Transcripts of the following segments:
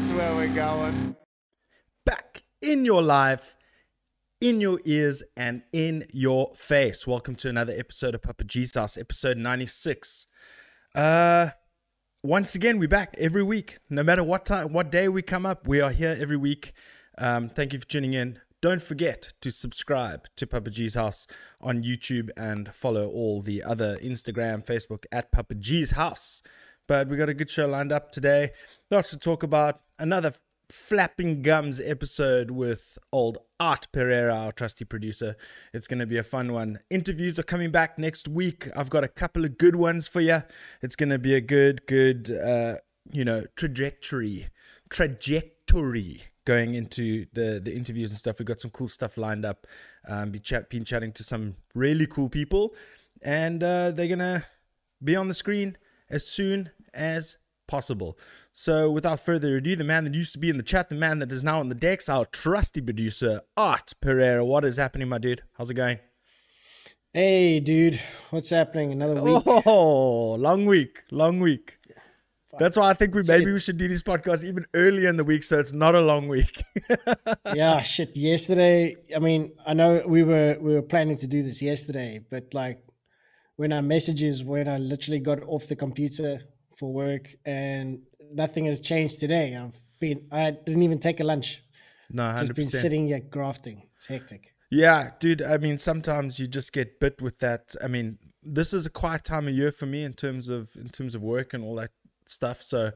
That's where we're going. Back in your life, in your ears, and in your face. Welcome to another episode of Papa House, episode 96. Uh once again, we're back every week. No matter what time, what day we come up, we are here every week. Um, thank you for tuning in. Don't forget to subscribe to Papa G's House on YouTube and follow all the other Instagram, Facebook at Papa G's House. But we got a good show lined up today. Lots to talk about. Another flapping gums episode with old Art Pereira, our trusty producer. It's going to be a fun one. Interviews are coming back next week. I've got a couple of good ones for you. It's going to be a good, good, uh, you know, trajectory, trajectory going into the the interviews and stuff. We've got some cool stuff lined up. Um, be chat, been chatting to some really cool people, and uh, they're gonna be on the screen as soon as possible. So, without further ado, the man that used to be in the chat, the man that is now on the decks, our trusty producer, Art Pereira. What is happening, my dude? How's it going? Hey, dude, what's happening? Another week. Oh, long week, long week. That's why I think we maybe we should do this podcast even earlier in the week, so it's not a long week. yeah, shit. Yesterday, I mean, I know we were we were planning to do this yesterday, but like when our messages, when I literally got off the computer for work, and nothing has changed today. I've been, I didn't even take a lunch. No, hundred Just been sitting here grafting. It's hectic. Yeah, dude. I mean, sometimes you just get bit with that. I mean, this is a quiet time of year for me in terms of in terms of work and all that stuff. So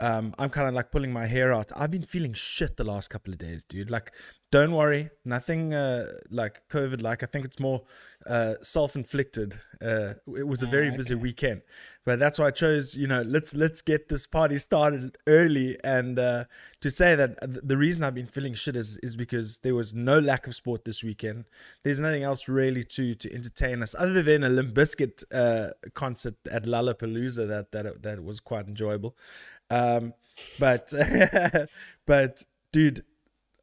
um, I'm kind of like pulling my hair out. I've been feeling shit the last couple of days, dude. Like, don't worry, nothing uh, like COVID. Like, I think it's more uh, self-inflicted. Uh, it was a very Ah, busy weekend, but that's why I chose. You know, let's let's get this party started early. And uh, to say that the reason I've been feeling shit is is because there was no lack of sport this weekend. There's nothing else really to to entertain us other than a Limp Bizkit uh, concert at Lollapalooza that that that was quite enjoyable. Um, but but dude,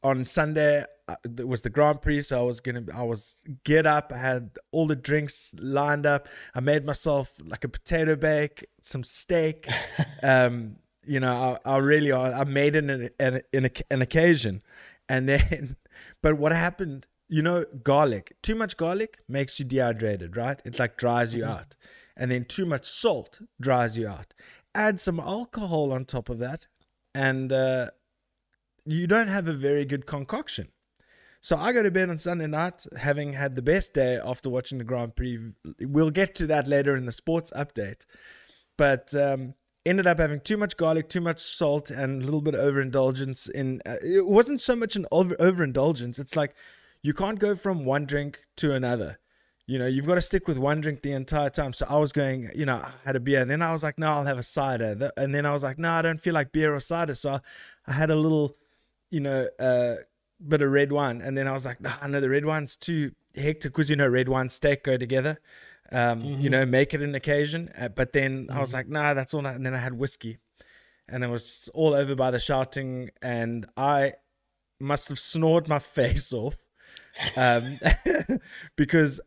on Sunday uh, it was the Grand Prix, so I was gonna I was get up, I had all the drinks lined up. I made myself like a potato bake, some steak. um, you know, I, I really I made it an, an, an, an occasion, and then, but what happened? You know, garlic. Too much garlic makes you dehydrated, right? It like dries you out, and then too much salt dries you out. Add some alcohol on top of that, and uh, you don't have a very good concoction. So I go to bed on Sunday night having had the best day after watching the Grand Prix. We'll get to that later in the sports update. But um, ended up having too much garlic, too much salt, and a little bit of overindulgence. In uh, it wasn't so much an over overindulgence. It's like you can't go from one drink to another. You know, you've got to stick with one drink the entire time. So I was going, you know, I had a beer, and then I was like, no, I'll have a cider. And then I was like, no, I don't feel like beer or cider. So I, I had a little, you know, uh, bit of red wine, and then I was like, nah, no, the red wine's too hectic because you know red wine steak go together. Um, You know, make it an occasion. Uh, but then I was like, nah, that's all. Not. And then I had whiskey, and it was all over by the shouting, and I must have snored my face off, um, because.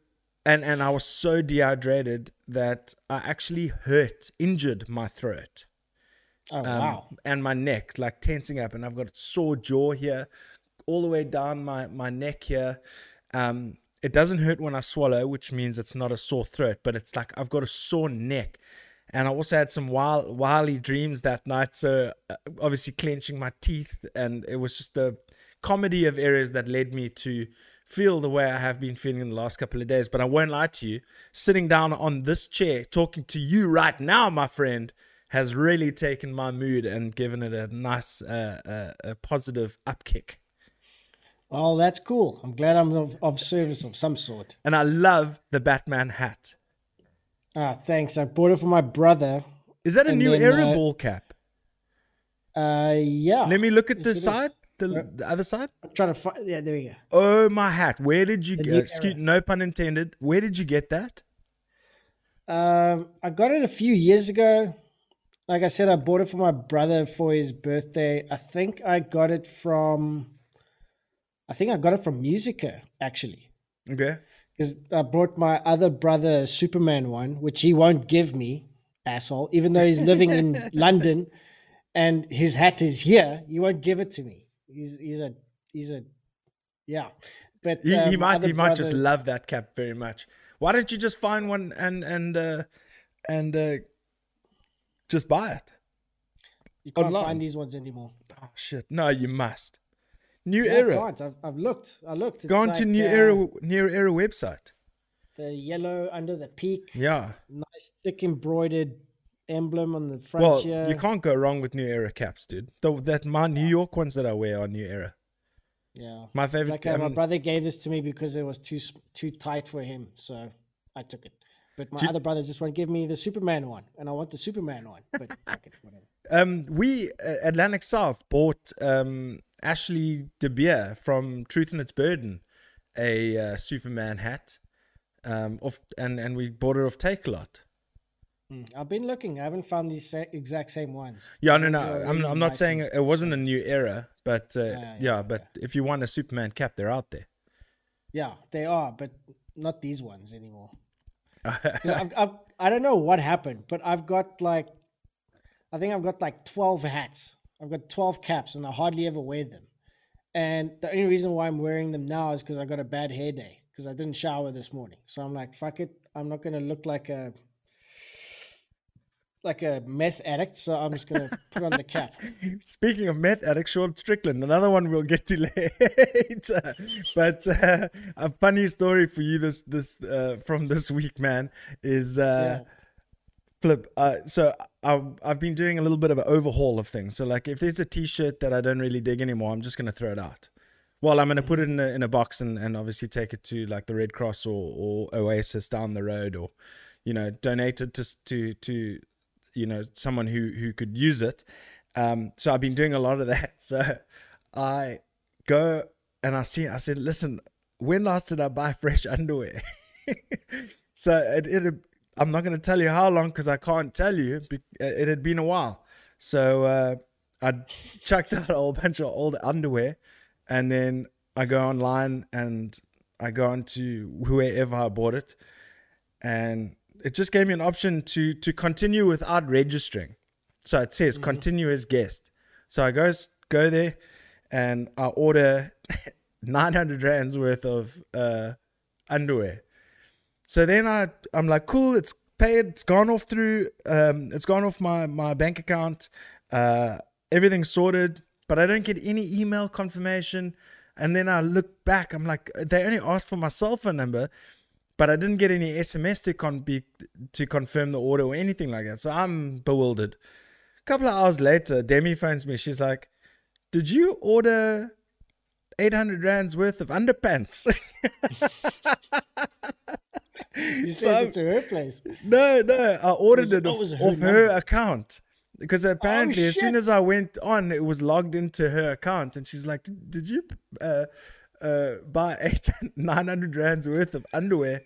And, and I was so dehydrated that I actually hurt, injured my throat Oh um, wow. and my neck like tensing up and i've got a sore jaw here all the way down my my neck here um it doesn't hurt when i swallow which means it's not a sore throat but it's like i've got a sore neck and i also had some wild wily dreams that night so uh, obviously clenching my teeth and it was just a comedy of errors that led me to feel the way I have been feeling in the last couple of days. But I won't lie to you, sitting down on this chair talking to you right now, my friend, has really taken my mood and given it a nice, uh, uh, a positive upkick. Well, that's cool. I'm glad I'm of, of service of some sort. And I love the Batman hat. Ah, thanks. I bought it for my brother. Is that a new then, era uh, ball cap? Uh, yeah. Let me look at the is. side, the, the other side. I'm trying to find. Yeah, there we go. Oh, my hat. Where did you get? Excuse, era. no pun intended. Where did you get that? Um, I got it a few years ago. Like I said, I bought it for my brother for his birthday. I think I got it from. I think I got it from Musica actually, Okay. because I brought my other brother a Superman one, which he won't give me, asshole. Even though he's living in London, and his hat is here. He won't give it to me. He's he's a he's a yeah. But He, uh, he might he might just love that cap very much. Why don't you just find one and and uh, and uh, just buy it? you can't online. find these ones anymore. Oh shit! No, you must. New No, I era. can't. I've, I've looked. I looked. Go It's on to New uh, Era New Era website. The yellow under the peak, Yeah. nice thick embroidered emblem on the front Well, here. you can't go wrong with New Era caps, dude. The, that my New York ones that I wear are New Era. Yeah. My favorite. Like uh, my um, brother gave this to me because it was too too tight for him, so I took it. But my other brothers just won't give me the Superman one, and I want the Superman one. But fuck whatever. Um, we uh, Atlantic South bought um Ashley De Beer from Truth and Its Burden a uh, Superman hat, um, off and and we bought it off Takealot. Hmm, I've been looking. I haven't found these sa- exact same ones. Yeah, no, no. I'm really I'm not nice saying it wasn't a new era, but uh, yeah, yeah, but if you want a Superman cap, they're out there. Yeah, they are, but not these ones anymore. I've, I've, I don't know what happened, but I've got like, I think I've got like 12 hats. I've got 12 caps and I hardly ever wear them. And the only reason why I'm wearing them now is because I got a bad hair day because I didn't shower this morning. So I'm like, fuck it. I'm not going to look like a, like a meth addict. So I'm just going to put on the cap. Speaking of meth addict, Sean Strickland, another one we'll get to later. But uh, a funny story for you this this uh, from this week, man, is uh, Yeah. flip. Uh, so I, I've been doing a little bit of an overhaul of things. So like, if there's a T-shirt that I don't really dig anymore, I'm just gonna throw it out. Well, I'm gonna put it in a, in a box and, and obviously take it to like the Red Cross or, or Oasis down the road, or you know, donate it to to to you know someone who who could use it. Um, so I've been doing a lot of that. So I go and I see. I said, "Listen, when last did I buy fresh underwear?" so it, it I'm not going to tell you how long because I can't tell you. It had been a while. So uh, I chucked out a whole bunch of old underwear, and then I go online and I go onto wherever I bought it, and it just gave me an option to to continue without registering. So it says continue as guest. So I go go there, and I order 900 rands worth of uh, underwear. So then I I'm like, cool, it's paid, it's gone off through, um, it's gone off my my bank account, uh, everything's sorted, but I don't get any email confirmation. And then I look back, I'm like, they only asked for my cell phone number, but I didn't get any SMS to con be, to confirm the order or anything like that. So I'm bewildered. A couple of hours later, Demi phones me. She's like, "Did you order 800 rands worth of underpants?" You So- sent it to her place. No, no, I ordered was- it oh, off, it her off her account because apparently, as soon as I went on, it was logged into her account, and she's like, "Did did you uh, uh, buy eight nine hundred rands worth of underwear?"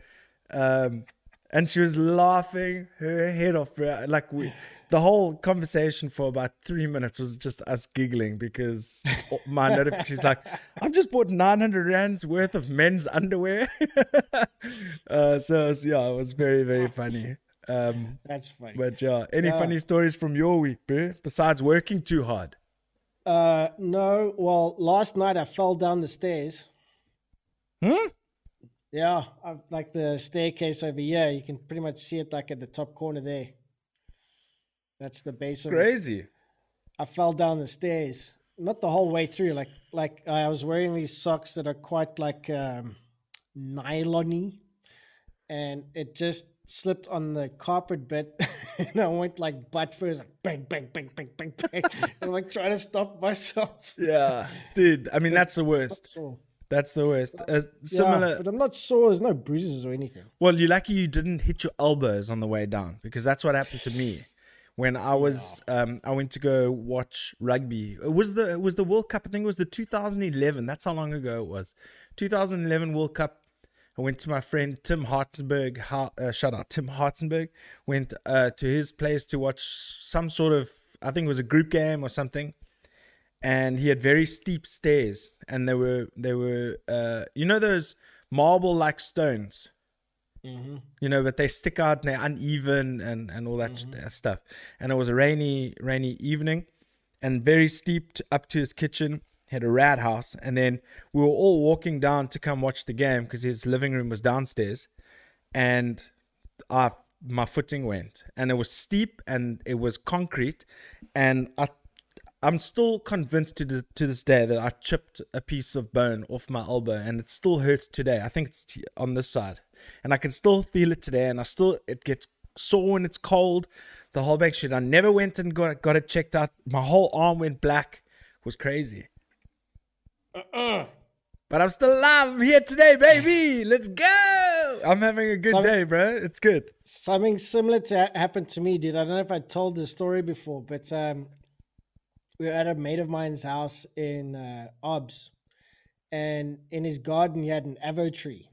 Um, and she was laughing her head off, bro. Like we, the whole conversation for about three minutes was just us giggling because my notification. She's like, "I've just bought nine hundred rands worth of men's underwear." uh, so was- yeah, it was very very funny. Um, That's funny. but yeah, any Yeah. funny stories from your week, bro? Besides working too hard. Uh, no. Well, last night I fell down the stairs. Hmm? Yeah, I, like the staircase over here. You can pretty much see it like at the top corner there. That's the base of it. Crazy. I fell down the stairs. Not the whole way through. Like like I was wearing these socks that are quite like um, nylon-y, and it just slipped on the carpet bit, and I went like butt first, like bang bang bang bang bang bang. I'm like trying to stop myself. Yeah, dude. I mean, that's the worst. That's the worst. Uh, yeah, similar. but I'm not sore. There's no bruises or anything. Well, you're lucky you didn't hit your elbows on the way down because that's what happened to me when I was um I went to go watch rugby. It was the it was the World Cup. I think it was the 2011. That's how long ago it was. 2011 World Cup. I went to my friend Tim Hartzenberg. Ha- Uh, shout out Tim Hartzenberg. Went uh, to his place to watch some sort of I think it was a group game or something. And he had very steep stairs, and they were they were uh, you know those marble like stones Mm-hmm. you know, but they stick out and they're uneven and, and all that st- stuff. And it was a rainy, rainy evening. and very steep up to his kitchen. Had a rad house, and then we were all walking down to come watch the game because his living room was downstairs, and I my footing went, and it was steep and it was concrete, and I I'm still convinced to the, to this day that I chipped a piece of bone off my elbow and it still hurts today. I think it's on this side, and I can still feel it today. And I still it gets sore when it's cold. The whole back shit. I never went and got got it checked out. My whole arm went black. It was crazy. Uh-uh. But I'm still alive. I'm here today, baby. Let's go. I'm having a good Some- day, bro. It's good. Something similar to ha- happened to me, dude. I don't know if I told this story before, but um, we were at a mate of mine's house in uh, Obs, and in his garden he had an avo tree.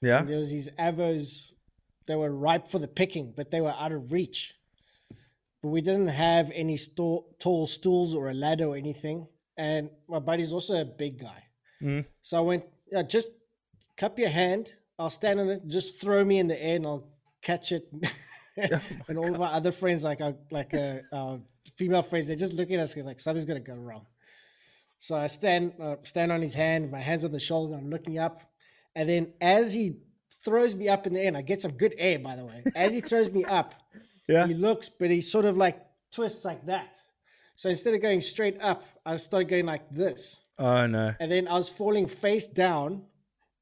Yeah. And there was these avos that were ripe for the picking, but they were out of reach. But we didn't have any sto- tall stools or a ladder or anything. And my buddy's also a big guy. Mm. So I went, yeah, just cup your hand. I'll stand on it. Just throw me in the air and I'll catch it. and all of my other friends, like our, like uh, our female friends, they're just looking at us like something's gonna go wrong. So I stand uh, stand on his hand, my hands on the shoulder. I'm looking up, and then as he throws me up in the air, and I get some good air, by the way. As he throws me up, Yeah. he looks, but he sort of like twists like that. So instead of going straight up, I started going like this Oh no. and then I was falling face down,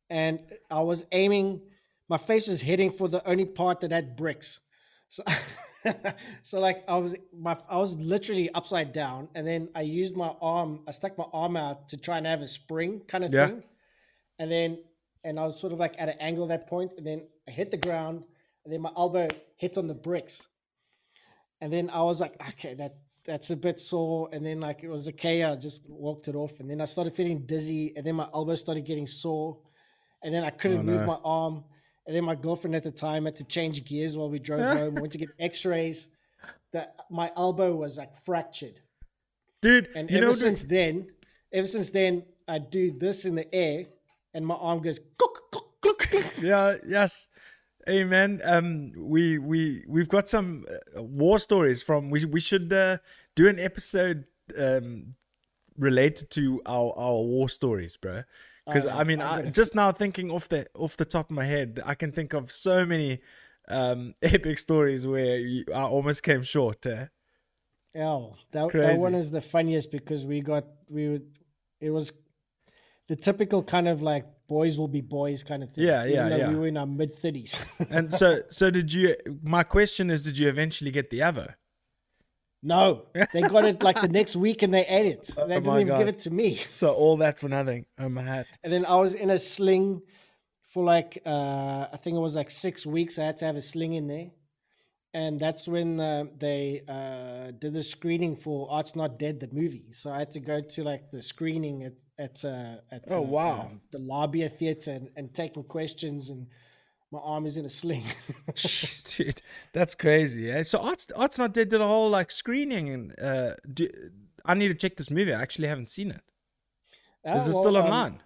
and I was aiming. My face was heading for the only part that had bricks. So, so like I was, my I was literally upside down, and then I used my arm. I stuck my arm out to try and have a spring kind of Yeah. thing, and then and I was sort of like at an angle at that point, and then I hit the ground, and then my elbow hits on the bricks, and then I was like, okay, that that's a bit sore. And then like it was okay, I just walked it off. And then I started feeling dizzy, and then my elbow started getting sore, and then I couldn't Oh, move no. my arm. And then my girlfriend at the time had to change gears while we drove home. Went to get X-rays. That my elbow was like fractured, Dude, and ever know since then, ever since then, I do this in the air, and my arm goes. Cook, cook, cook. yeah yes hey man um we we we've got some uh, war stories from we we should uh, do an episode um related to our our war stories bro. Because Oh, i mean I'm I, just now thinking off the off the top of my head i can think of so many um epic stories where you, i almost came short eh? Yeah, that, that one is the funniest because we got we it was the typical kind of like boys will be boys kind of thing. Yeah, yeah, yeah. We were in our mid thirties. and so so did you my question is did you eventually get the avo no, they got it like the next week and they ate it. They didn't Oh my even give it to me. so all that for nothing oh my hat And then I was in a sling for like uh I think it was like six weeks. I had to have a sling in there. And that's when uh, they uh, did the screening for Art's Not Dead, the movie. So I had to go to like the screening at at, uh, at Oh, uh, wow. um, the Labia Theatre and, and taking questions, and my arm is in a sling. Jeez, dude, that's crazy. Eh? So Arts Arts Not Dead did a whole like screening, and uh, do, I need to check this movie. I actually haven't seen it. Is Ah, it well, still um, online?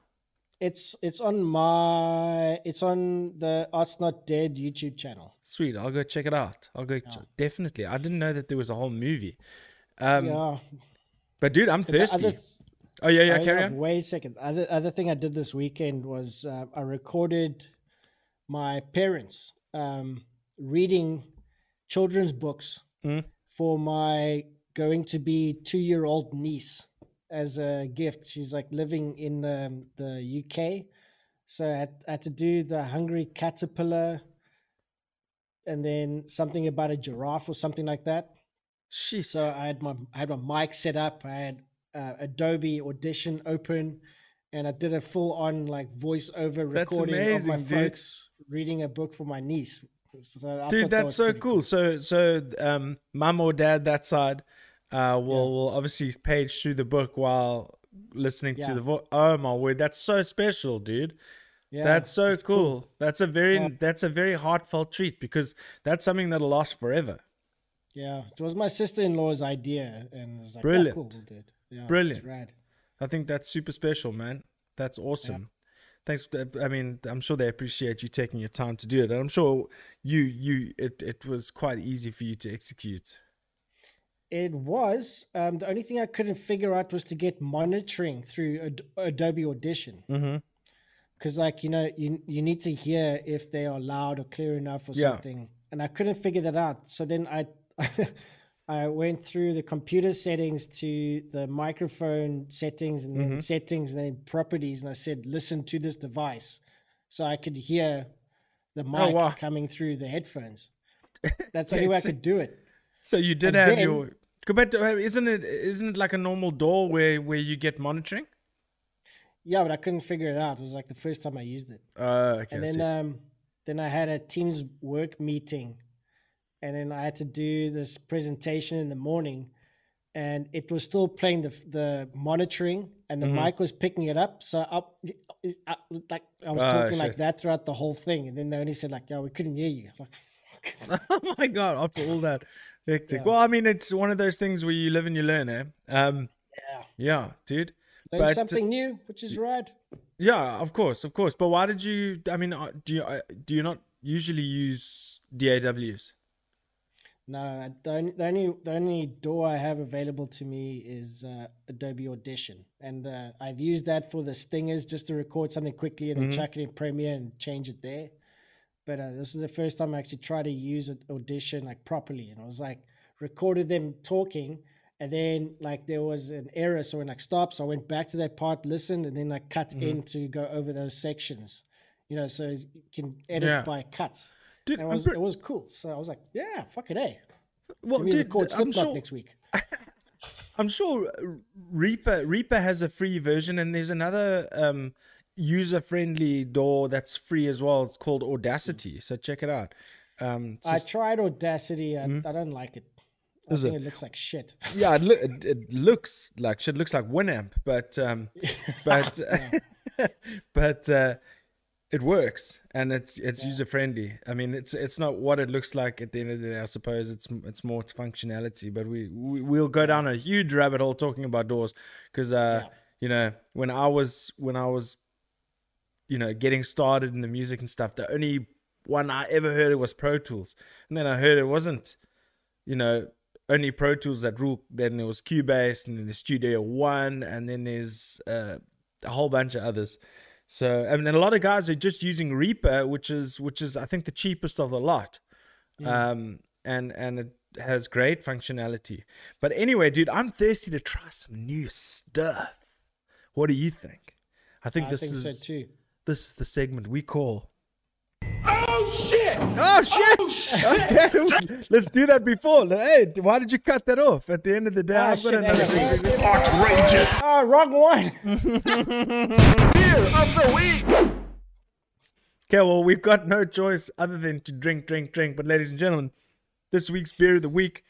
It's it's on my it's on the Art's Not Dead YouTube channel. Sweet, I'll go check it out. I'll go ch- definitely. I didn't know that there was a whole movie. Um, yeah. but dude, I'm thirsty. other- oh yeah, yeah. Oh, Carry on. Wait a second. Other other thing I did this weekend was uh, I recorded my parents um, reading children's books Mm. for my going to be two year old niece as a gift. She's like living in um, the UK, so I had, I had to do the Hungry Caterpillar, and then something about a giraffe or something like that. Sheesh. So I had my I had my mic set up. I had uh, Adobe Audition open, and I did a full on like voiceover recording of my dude. folks reading a book for my niece. So dude that's was so pretty cool. so so um mum or dad that side uh will will obviously page through the book while listening to the voice oh my word that's so special dude Yeah, that's so it's cool. that's a very Yeah. that's a very heartfelt treat because that's something that'll last forever Yeah, it was my sister in law's idea, and it was like, Brilliant. Yeah, cool, dude. Yeah, Brilliant. i think that's super special man that's awesome thanks i mean i'm sure they appreciate you taking your time to do it and i'm sure you you it, it was quite easy for you to execute It was. Um, the only thing I couldn't figure out was to get monitoring through Ad- Adobe Audition. Mm-hmm. Because, like, you know, you, you need to hear if they are loud or clear enough or Yeah. something. And I couldn't figure that out. So then I. I went through the computer settings to the microphone settings and Mm-hmm. settings and then properties. And I said, listen to this device. So I could hear the mic Oh, wow. coming through the headphones. That's the only way I could do it. So you did And have then- your. Go back to, isn't it? Isn't it like a normal DAW where where you get monitoring? Yeah, but I couldn't figure it out. It was like the first time I used it. Uh, okay. and then um then I had a Teams work meeting and then I had to do this presentation in the morning and it was still playing the the monitoring and the Mm-hmm. mic was picking it up so up I, like I was Ah, talking like that throughout the whole thing and then they only said like yeah we couldn't hear you like oh my god! After all that, hectic. Yeah. Well, I mean, it's one of those things where you live and you learn, eh? Um, yeah yeah, dude. learn But- something new which is rad Yeah, of course, of course. But why did you? I mean, uh, do you uh, do you not usually use DAWs? No, I- the only, the only the only DAW I have available to me is uh, Adobe Audition, and uh, I've used that for the stingers just to record something quickly and then chuck it in Premiere and change it there. But uh, this is the first time I actually tried to use it- Audition like properly, and I was like recorded them talking, and then like there was an error, so when like stop, so I went back to that part, listened, and then I cut in to go over those sections, you know, so you can edit Yeah. by cuts. Dude, it was pre- it was cool. So I was like, yeah, fuck it, eh. well, dude, record I'm sure. next week. I'm sure Reaper Reaper has a free version, and there's another um, user-friendly DAW that's free as well. It's called Audacity. So check it out. Um, it's I just- tried Audacity. I, I don't like it. I Is think it? it? looks like shit. yeah, it, loo- it, it looks like shit. Looks like Winamp, but um, but but uh, it works and it's it's user friendly. I mean, it's it's not what it looks like at the end of the day. I suppose it's it's more its functionality. But we, we we'll go down a huge rabbit hole talking about DAWs because uh, Yeah. you know when I was when I was you know getting started in the music and stuff, the only one I ever heard it was Pro Tools, and then I heard it wasn't you know only Pro Tools that rule. Then there was Cubase, and then the Studio One, and then there's uh, a whole bunch of others. So I mean, a lot of guys are just using Reaper, which is which is I think the cheapest of the lot, um, and and it has great functionality. But anyway, dude, I'm thirsty to try some new stuff. What do you think? I think I this think is so too. This is the segment we call. Oh shit! Oh shit! Oh Okay, let's do that before. Hey, why did you cut that off? At the end of the day, Ah, I've got shit, another thing. Outrageous! Oh, wrong one. Beer of the week! Okay, well, we've got no choice other than to drink, drink, drink. But, ladies and gentlemen, this week's beer of the week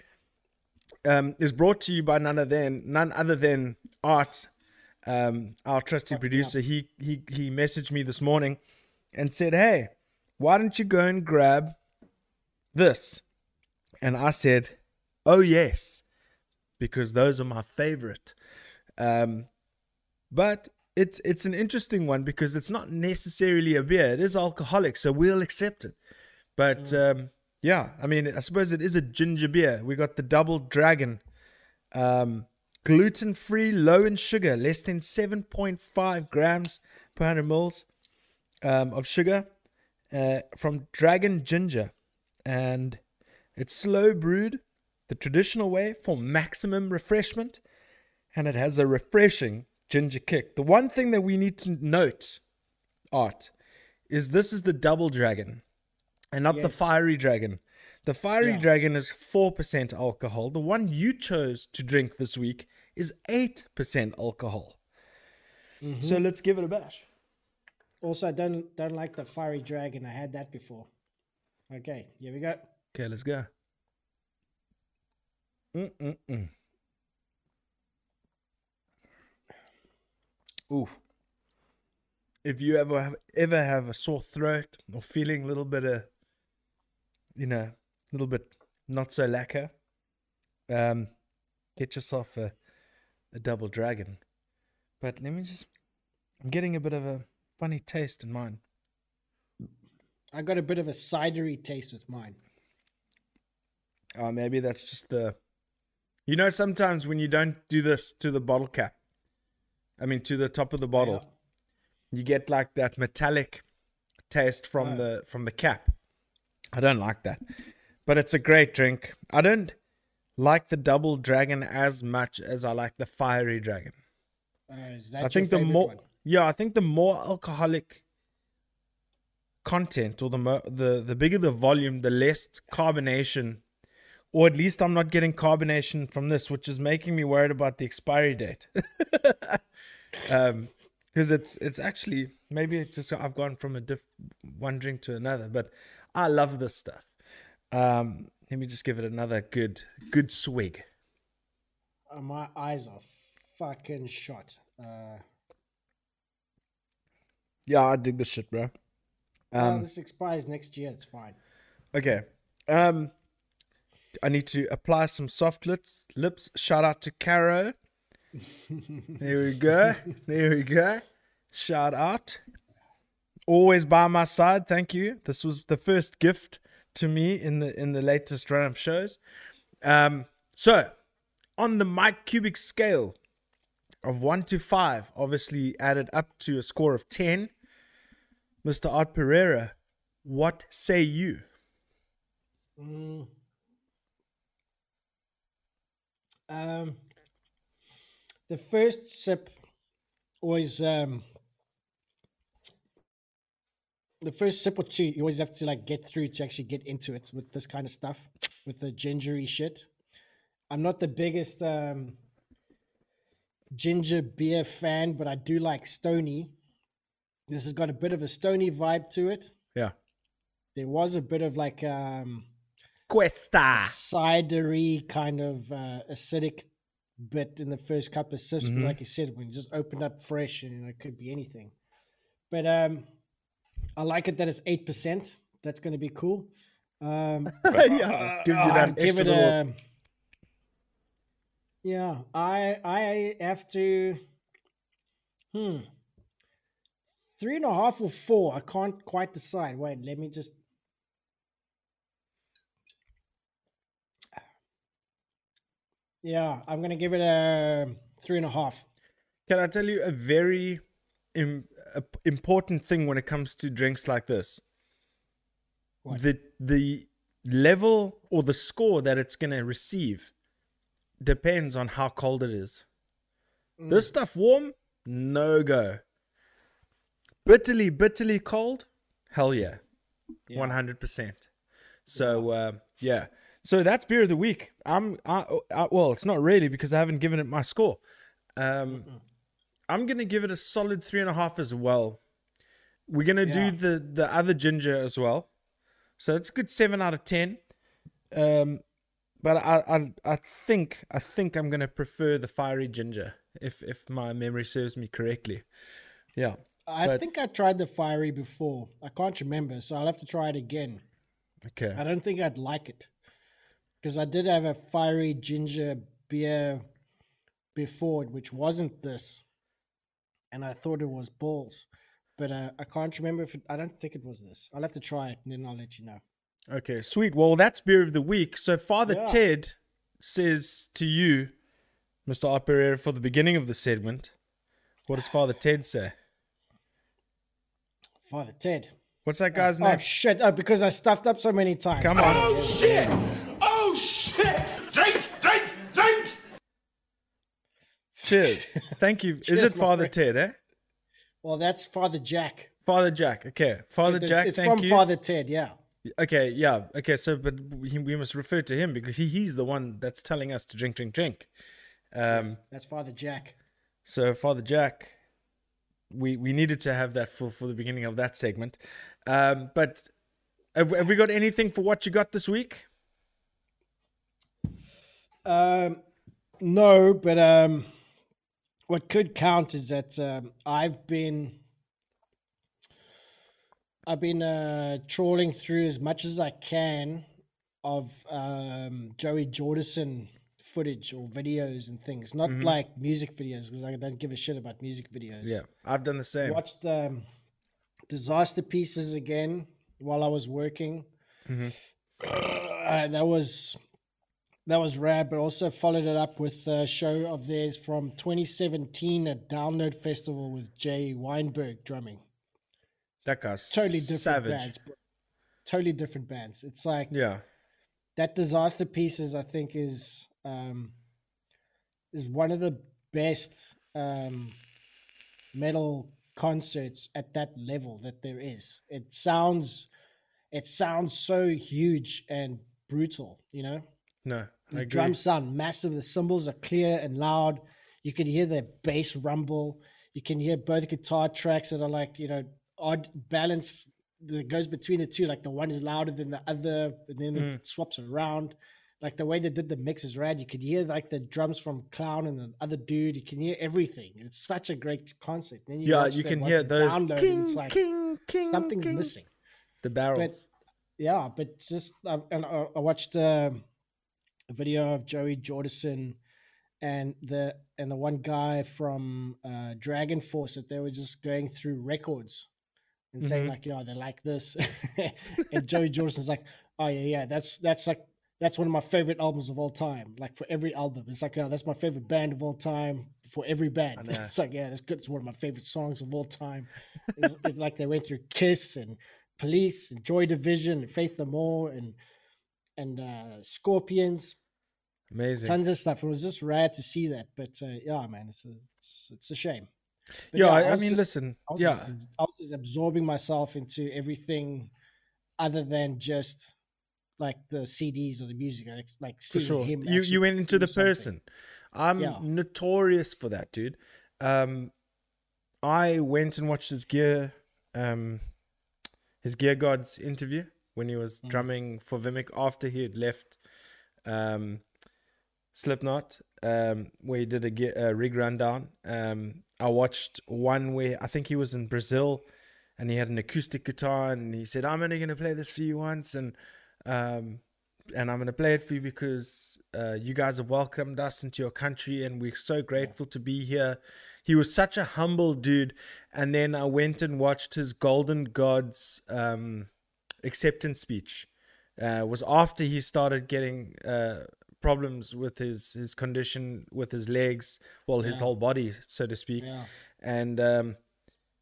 um, is brought to you by none other than none other than Art, um, our trusty producer. He he he messaged me this morning and said, "Hey, why don't you go and grab this?" And I said, "Oh yes, because those are my favorite." Um, but it's it's an interesting one because it's not necessarily a beer. It is alcoholic, so we'll accept it. But um, yeah, I mean, I suppose it is a ginger beer. We got the Double Dragon, um, gluten free, low in sugar, less than seven point five grams per hundred mils um, of sugar uh, from Dragon Ginger, and it's slow brewed the traditional way for maximum refreshment and it has a refreshing ginger kick. The one thing that we need to note, Art, is this is the double dragon and not the fiery dragon. The fiery Yeah. dragon is 4% alcohol. The one you chose to drink this week is 8% alcohol. Mm-hmm. So let's give it a bash. Also, I don't don't like the fiery dragon. I had that before. Okay, here we go. Okay, let's go. Mm-mm-mm. Ooh. If you ever have ever have a sore throat or feeling a little bit of, you know, little bit not so lacquer, um, get yourself a, a double dragon. But let me just, I'm getting a bit of a funny taste in mine. I got a bit of a cidery taste with mine. Uh, maybe that's just the You know, sometimes when you don't do this to the bottle cap, I mean to the top of the bottle, you get like that metallic taste from Right. the from the cap. I don't like that, but it's a great drink. I don't like the double dragon as much as I like the fiery dragon. Uh, is that I think the more yeah, I think the more alcoholic content or the mo- the the bigger the volume, the less carbonation, or at least I'm not getting carbonation from this, which is making me worried about the expiry date. um, because it's it's actually maybe it's just I've gone from a diff one drink to another, but I love this stuff. Um, let me just give it another good good swig. Uh, my eyes are fucking shot. Uh, Yeah, I dig this shit, bro. Um, this expires next year. It's fine. Okay. Um I need to apply some soft lips lips. Shout out to Caro. there we go. There we go. Shout out. Always by my side. Thank you. This was the first gift to me in the in the latest run of shows. Um so on the Mike Cubic scale of 1 to 5, obviously added up to a score of 10. Mr. Art Pereira, what say you? Mm. Um, the first sip was um, the first sip or two. You always have to like get through to actually get into it with this kind of stuff, with the gingery shit. I'm not the biggest um, ginger beer fan, but I do like Stony. This has got a bit of a Stony vibe to it. Yeah. There was a bit of like um, Cuesta. cidery kind of uh, acidic bit in the first couple of sips. Mhm. But like you said, when you just open up fresh and it could be anything. But um, I like it that it's eight percent. That's going to be cool. Um, yeah. Gives you that I'd give extra it little. a. Yeah, I I have to. Hmm. Three and a half or four. I can't quite decide. Wait, let me just. Yeah, I'm gonna give it a three and a half. Can I tell you a very Im- a- important thing when it comes to drinks like this? What? The the level or the score that it's gonna receive depends on how cold it is. Mm. This stuff warm, no go. Bitterly, bitterly cold, hell yeah. One hundred percent. So uh, yeah, so that's beer of the week. I'm I, I, well, it's not really because I haven't given it my score. Um, I'm gonna give it a solid three and a half as well. We're gonna Yeah. do the the other ginger as well, so it's a good seven out of ten. Um, but I I I think I think I'm gonna prefer the fiery ginger if if my memory serves me correctly. Yeah. I but- think I tried the fiery before. I can't remember, so I'll have to try it again. Okay. I don't think I'd like it because I did have a fiery ginger beer before, which wasn't this, and I thought it was balls, but uh, I can't remember if it, I don't think it was this. I'll have to try it and then I'll let you know. Okay, sweet. Well, that's beer of the week. So Father Yeah. Ted says to you, Mr. Art Pereira, for the beginning of the segment, what does Father Ted say? Father Ted. What's that guy's Oh name? shit! Oh, because I stuffed up so many times. Come on. Oh shit! Oh shit! Drink, drink, drink! Cheers. Thank you. Is it Father friend. Ted, eh? Well, that's Father Jack. Father Jack. Okay. Father It- Jack, it's thank from you. Father Ted. Yeah. Okay, yeah. Okay, so but we, we must refer to him because he, he's the one that's telling us to drink, drink, drink. Um, That's Father Jack. So Father Jack, we we needed to have that for for the beginning of that segment. Um, but have, have we got anything for what you got this week? Um, no, but um, what could count is that um, I've been I've been uh, trawling through as much as I can of um, Joey Jordison footage or videos and things, not like music videos because I don't give a shit about music videos. Yeah, I've done the same. watched um, Disasterpieces again while I was working. Mm-hmm. Uh, that was that was rad, but also followed it up with a show of theirs from 2017 at Download Festival with Jay Weinberg drumming. That guy's Totally different savage. bands. Totally different bands. It's like Yeah. that Disasterpieces i think is um is one of the best um metal concerts at that level that there is it sounds it sounds so huge and brutal you know No, I the drums sound massive the cymbals are clear and loud. You can hear the bass rumble. You can hear both guitar tracks that are like you know odd balance that goes between the two. Like the one is louder than the other and then Mm. it swaps around. Like the way they did the mix is rad. You could hear like the drums from clown and the other dude. You can hear everything. It's such a great concert. Then you Yeah, you can hear those king, it's like king, king, something's king. missing. The barrels. yeah, but just I, and I, I watched um a video of Joey Jordison and the and the one guy from uh, DragonForce that they were just going through records and saying Mhm. like, you know, they like this, and Joey Jordison's like, oh yeah, yeah, that's that's like that's one of my favorite albums of all time. Like for every album, it's like, oh, that's my favorite band of all time. For every band, it's like, yeah, that's good. It's one of my favorite songs of all time. It's, it's like they went through Kiss and Police and Joy Division and Faith No More and and uh, Scorpions, Amazing. tons of stuff. It was just rad to see that. But uh, yeah, man, it's a it's, it's a shame. But yeah, I, I was mean, just- listen. I was, Yeah, just, I was just absorbing myself into everything other than just like the CDs or the music. Like, like seeing sure. him You you went into the something. person. I'm Yeah. notorious for that, dude. Um, I went and watched his gear, um, his Gear Gods interview when he was Mm. drumming for Vimic after he had left, um, Slipknot, um, where he did a, a rig rundown. Um, I watched one where I think he was in Brazil, and he had an acoustic guitar, and he said, "I'm only gonna play this for you once," and um, and I'm gonna play it for you because uh, you guys have welcomed us into your country, and we're so grateful to be here. He was such a humble dude, and then I went and watched his Golden Gods um, acceptance speech. Uh, was after he started getting uh, problems with his his condition with his legs, well, his whole body, so to speak Yeah. and um,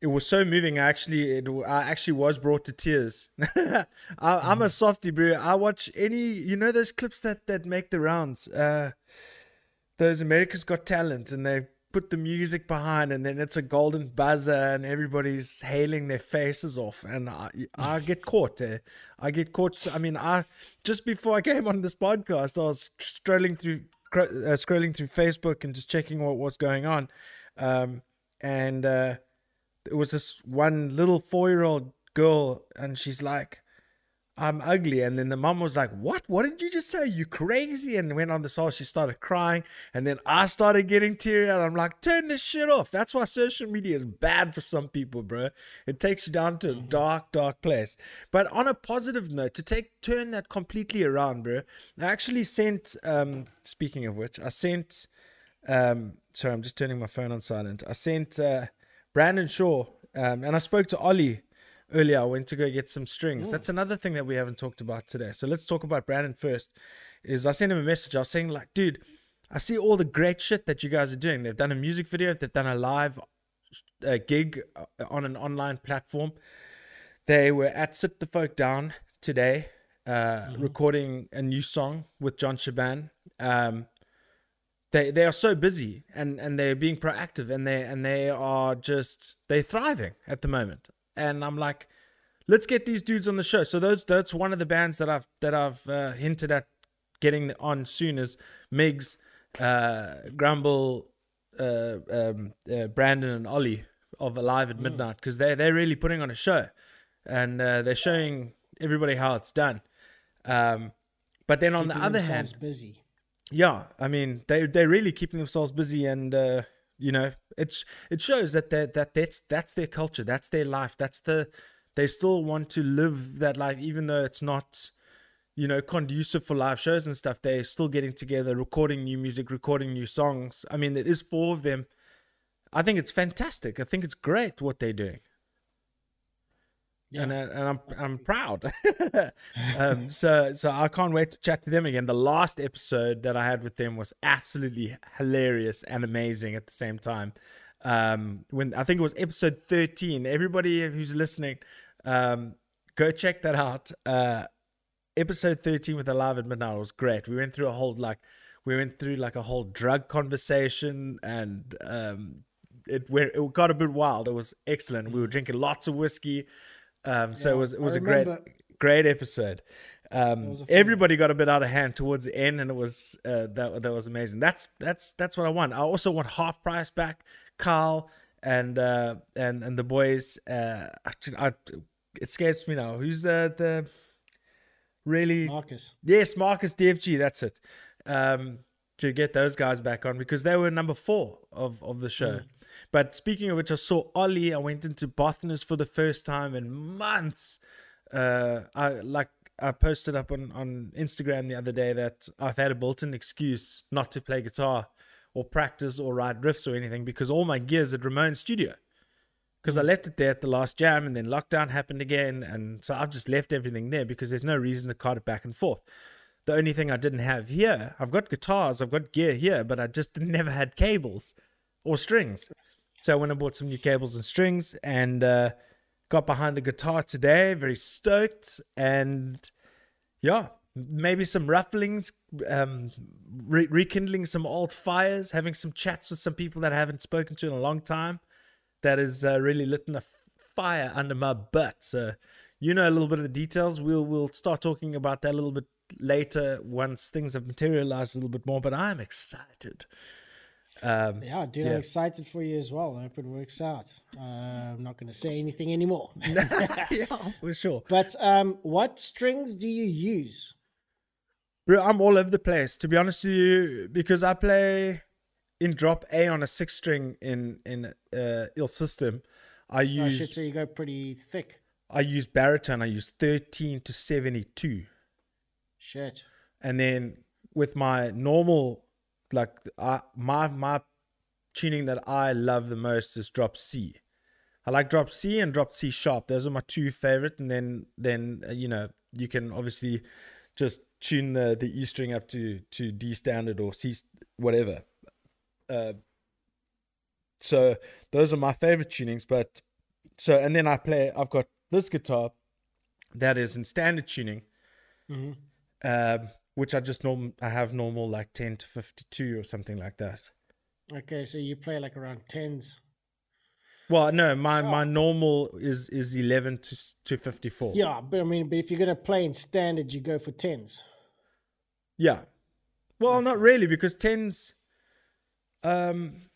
it was so moving. I actually, it, I actually was brought to tears. I, I'm a softy bro. I watch any, you know, those clips that that make the rounds. Uh, those America's Got Talent, and they put the music behind, and then it's a golden buzzer, and everybody's hailing their faces off, and I, I get caught. Eh? I get caught. I mean, I just before I came on this podcast, I was strolling through, uh, scrolling through Facebook and just checking what was going on, um, and. Uh, it was this one little four year old girl, and she's like, I'm ugly. And then the mom was like, What? What did you just say? You crazy? And went on this whole, she started crying. And then I started getting teary eyed. I'm like, Turn this shit off. That's why social media is bad for some people, bro. It takes you down to a dark, dark place. But on a positive note, to take turn that completely around, bro, I actually sent, um, speaking of which, I sent, um, sorry, I'm just turning my phone on silent. I sent, uh, Brandon Shaw, um, and I spoke to Ollie earlier. I went to go get some strings. That's another thing that we haven't talked about today. So let's talk about Brandon first. Is I sent him a message. I was saying like, dude, I see all the great shit that you guys are doing. They've done a music video. They've done a live uh, gig uh, on an online platform. They were at Sit the Folk Down today, uh, recording a new song with John Shaban. Um, they they are so busy and and they're being proactive and they and they are just they're thriving at the moment and i'm like let's get these dudes on the show. So those that's one of the bands that i've that i've uh, hinted at getting on soon is migs uh grumble uh, um, uh brandon and ollie of alive at midnight because they're they're really putting on a show and uh, they're showing everybody how it's done. Um but then on the other hand busy. yeah i mean they they're really keeping themselves busy and uh you know it's it shows that they that that's that's their culture that's their life that's the they still want to live that life even though it's not you know conducive for live shows and stuff they're still getting together recording new music recording new songs. I mean it is four of them. I think it's fantastic. I think it's great what they're doing and, uh, and I'm I'm proud. um, so so I can't wait to chat to them again. The last episode that I had with them was absolutely hilarious and amazing at the same time. Um, when I think it was episode 13. Everybody who's listening, um, go check that out. Uh, episode 13 with Alive at Midnight was great. We went through a whole like we went through like a whole drug conversation and um it where it got a bit wild. It was excellent. We were drinking lots of whiskey. Um so Yeah, it was it was a remember. great great episode. Um was a fun everybody got a bit out of hand towards the end and it was uh that that was amazing. That's that's that's what I want. I also want half price back, Carl and uh and and the boys uh I, I, it escapes me now. Who's the the really Marcus. Yes, Marcus DFG, that's it. Um, to get those guys back on because they were number four of, of the show. But speaking of which, I saw Ollie. I went into Bothness for the first time in months. Uh, I like I posted up on, on Instagram the other day that I've had a built-in excuse not to play guitar or practice or write riffs or anything because all my gear's at Ramon Studio because I left it there at the last jam and then lockdown happened again. And so I've just left everything there because there's no reason to cart it back and forth. The only thing I didn't have here, I've got guitars, I've got gear here, but I just never had cables or strings. So I went and bought some new cables and strings and uh, got behind the guitar today, very stoked. And yeah, maybe some rufflings, um, re- rekindling some old fires, having some chats with some people that I haven't spoken to in a long time that is uh, really lit a fire under my butt. So you know a little bit of the details. We'll we'll start talking about that a little bit later once things have materialized a little bit more. But I'm excited. Um, Yeah, dude, Yeah. I'm excited for you as well. I hope it works out. Uh, I'm not going to say anything anymore. yeah, for sure. but um, what strings do you use? Bro, I'm all over the place. To be honest with you, because I play in drop A on a six string in in uh, ill system. I Oh, use shit, so you go pretty thick. I use baritone. I use thirteen to seventy two. Shit. and then with my normal like I, my my tuning that I love the most is drop C. I like drop C and drop C sharp. Those are my two favorite. And then then uh, you know you can obviously just tune the the E string up to to D standard or C whatever. Uh, so those are my favorite tunings. But so and then I play. I've got this guitar that is in standard tuning hmm um, which I just norm I have normal like ten to fifty two or something like that. Okay, so you play like around tens. Well, no, my Oh. my normal is is eleven to to fifty four. Yeah, but I mean, but if you're gonna play in standard, you go for tens. yeah. Well, not really because tens. Um,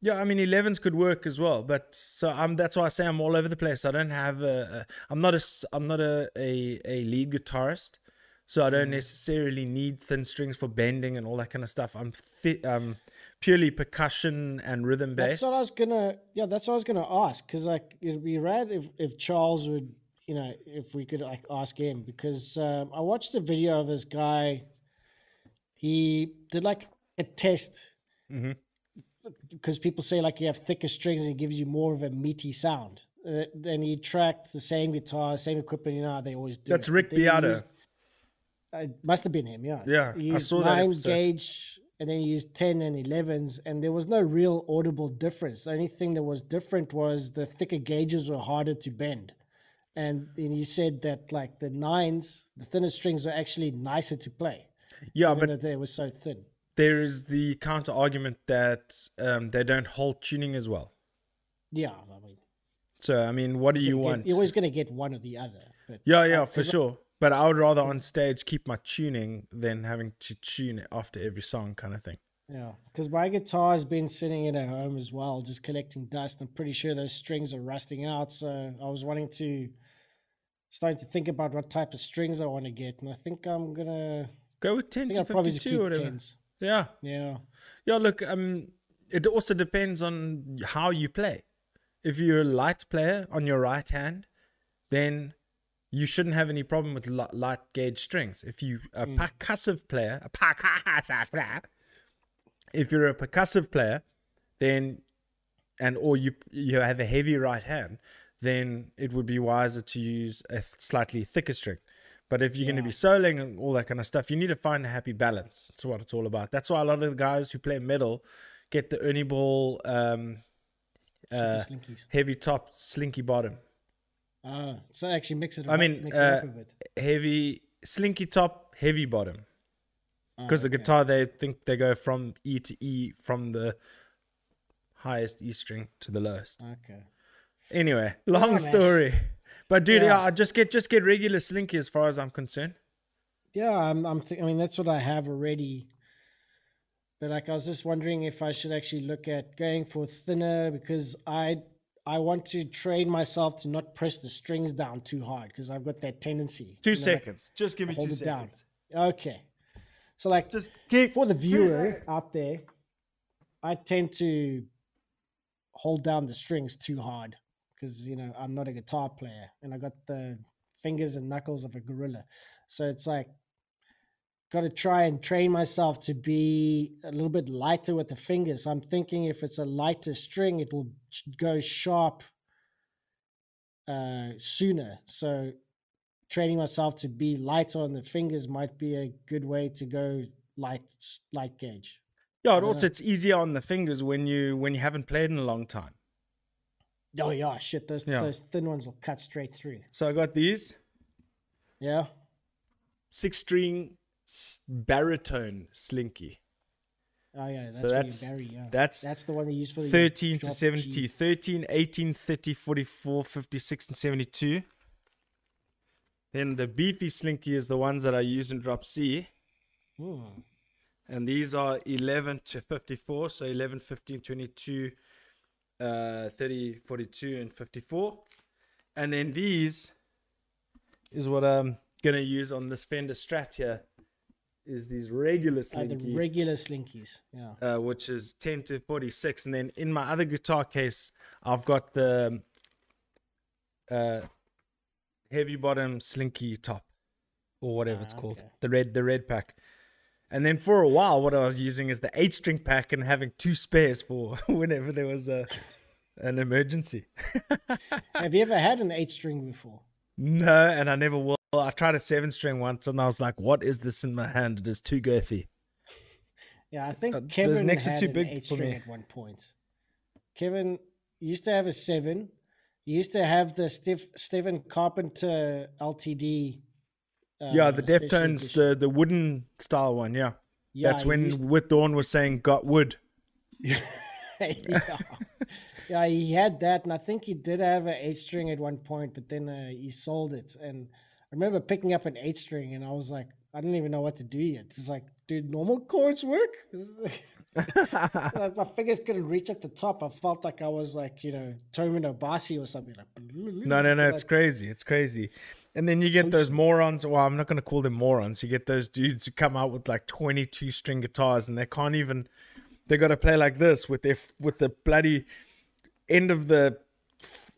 yeah, I mean elevens could work as well, but so I'm that's why I say I'm all over the place. I don't have a, a I'm not a. I'm not a a, a lead guitarist, so I don't necessarily need thin strings for bending and all that kind of stuff. I'm thi- um purely percussion and rhythm based. That's what I was gonna. Yeah, that's what I was gonna ask. Because like it'd be rad if if Charles would, you know, if we could like ask him because um, I watched a video of this guy. He did like a test. Because people say like you have thicker strings and it gives you more of a meaty sound. Uh, then he tracked the same guitar, same equipment. You know how they always do. That's it. Rick Beato. Uh, It must have been him, yeah. Yeah, He I saw that nine episode. gauge, and then he used ten and elevens, and there was no real audible difference. The only thing that was different was the thicker gauges were harder to bend, and then he said that like the nines, the thinner strings were actually nicer to play, Yeah, but they were so thin. there is the counter argument that um, they don't hold tuning as well. Yeah, I mean, So I mean, what do you get- want? you're always going to get one or the other. But yeah, yeah, for sure. But I would rather on stage keep my tuning than having to tune it after every song, kind of thing. Yeah, because my guitar has been sitting in at home as well, just collecting dust. I'm pretty sure those strings are rusting out. So I was wanting to, starting to think about what type of strings I want to get, and I think I'm gonna. Go with ten to I'll probably just fifty-two or whatever. tens. Yeah, Yeah, yeah. Look, um, it also depends on how you play. If you're a light player on your right hand, then you shouldn't have any problem with light gauge strings. If you a percussive player, a percussive player, if you're a percussive player, then and or you you have a heavy right hand, then it would be wiser to use a slightly thicker string. But if you're going to be soloing and all that kind of stuff, you need to find a happy balance. That's what it's all about. That's why a lot of the guys who play metal get the Ernie Ball um, uh, heavy top, slinky bottom. Ah, so actually mix it. I up- mean, mix it up uh, a bit. Heavy, slinky top, heavy bottom. Ah, Because the okay. guitar, they think they go from E to E, from the highest E string to the lowest. Okay. Anyway, long man. story. But dude, yeah. Yeah. I just get just get regular slinky as far as I'm concerned. Yeah, I'm. I'm. Th- I mean, that's what I have already. But like, I was just wondering if I should actually look at going for thinner because I I want to train myself to not press the strings down too hard because I've got that tendency. Two you know, like, seconds. Just give me two it down. seconds. Okay. So like, Just keep for the viewer out there, I tend to hold down the strings too hard because you know I'm not a guitar player and I got the fingers and knuckles of a gorilla. So it's like got to try and train myself to be a little bit lighter with the fingers. I'm thinking if it's a lighter string, it will go sharp uh, sooner. So training myself to be lighter on the fingers might be a good way to go light light gauge. Yeah, it also it's easier on the fingers when you when you haven't played in a long time. Oh yeah, shit! Those Yeah. those thin ones will cut straight through. So I got these Yeah. six string baritone slinky. Oh yeah, that's so that's bury, yeah. that's that's the one they use for the 13 to drop 70, G. 13, 18, 30, 44, 56, and 72. Then the beefy slinky is the ones that I use in drop C. Hmm. And these are 11 to 54. So 11, 15, 22, uh, 30, 42, and 54. And then these is what I'm going to use on this Fender Strat here. Is these regular Uh, slinky the regular slinkies. Yeah. uh, which is 10 to 46. And then in my other guitar case, I've got the uh, heavy bottom slinky top or whatever it's Ah, called, okay. the red, the red pack. And then for a while, what I was using is the eight string pack and having two spares for whenever there was a an emergency. Have you ever had an eight string before? No, and I never will. I tried a seven string once, and I was like, "What is this in my hand? It is too girthy." Yeah, I think Uh, those Kevin necks are had too big eight for string me. at one point. Kevin used to have a seven. He used to have the Steph, Stephen Carpenter LTD. Uh, yeah, the Deftones, the the wooden style one. Yeah, Yeah, that's when used- With Dawn was saying got wood. yeah. yeah, he had that, and I think he did have an eight string at one point, but then uh, he sold it. And I remember picking up an eight string, and I was like, I didn't even know what to do yet. It's like, dude, normal chords work. like my fingers couldn't reach at the top. I felt like I was like, you know, Tomino Basi or something. Like, No, no, no, it's like, crazy. It's crazy. And then you get those morons. Well, I'm not going to call them morons. You get those dudes who come out with like 22 string guitars and they can't even. They got to play like this with their with the bloody end of the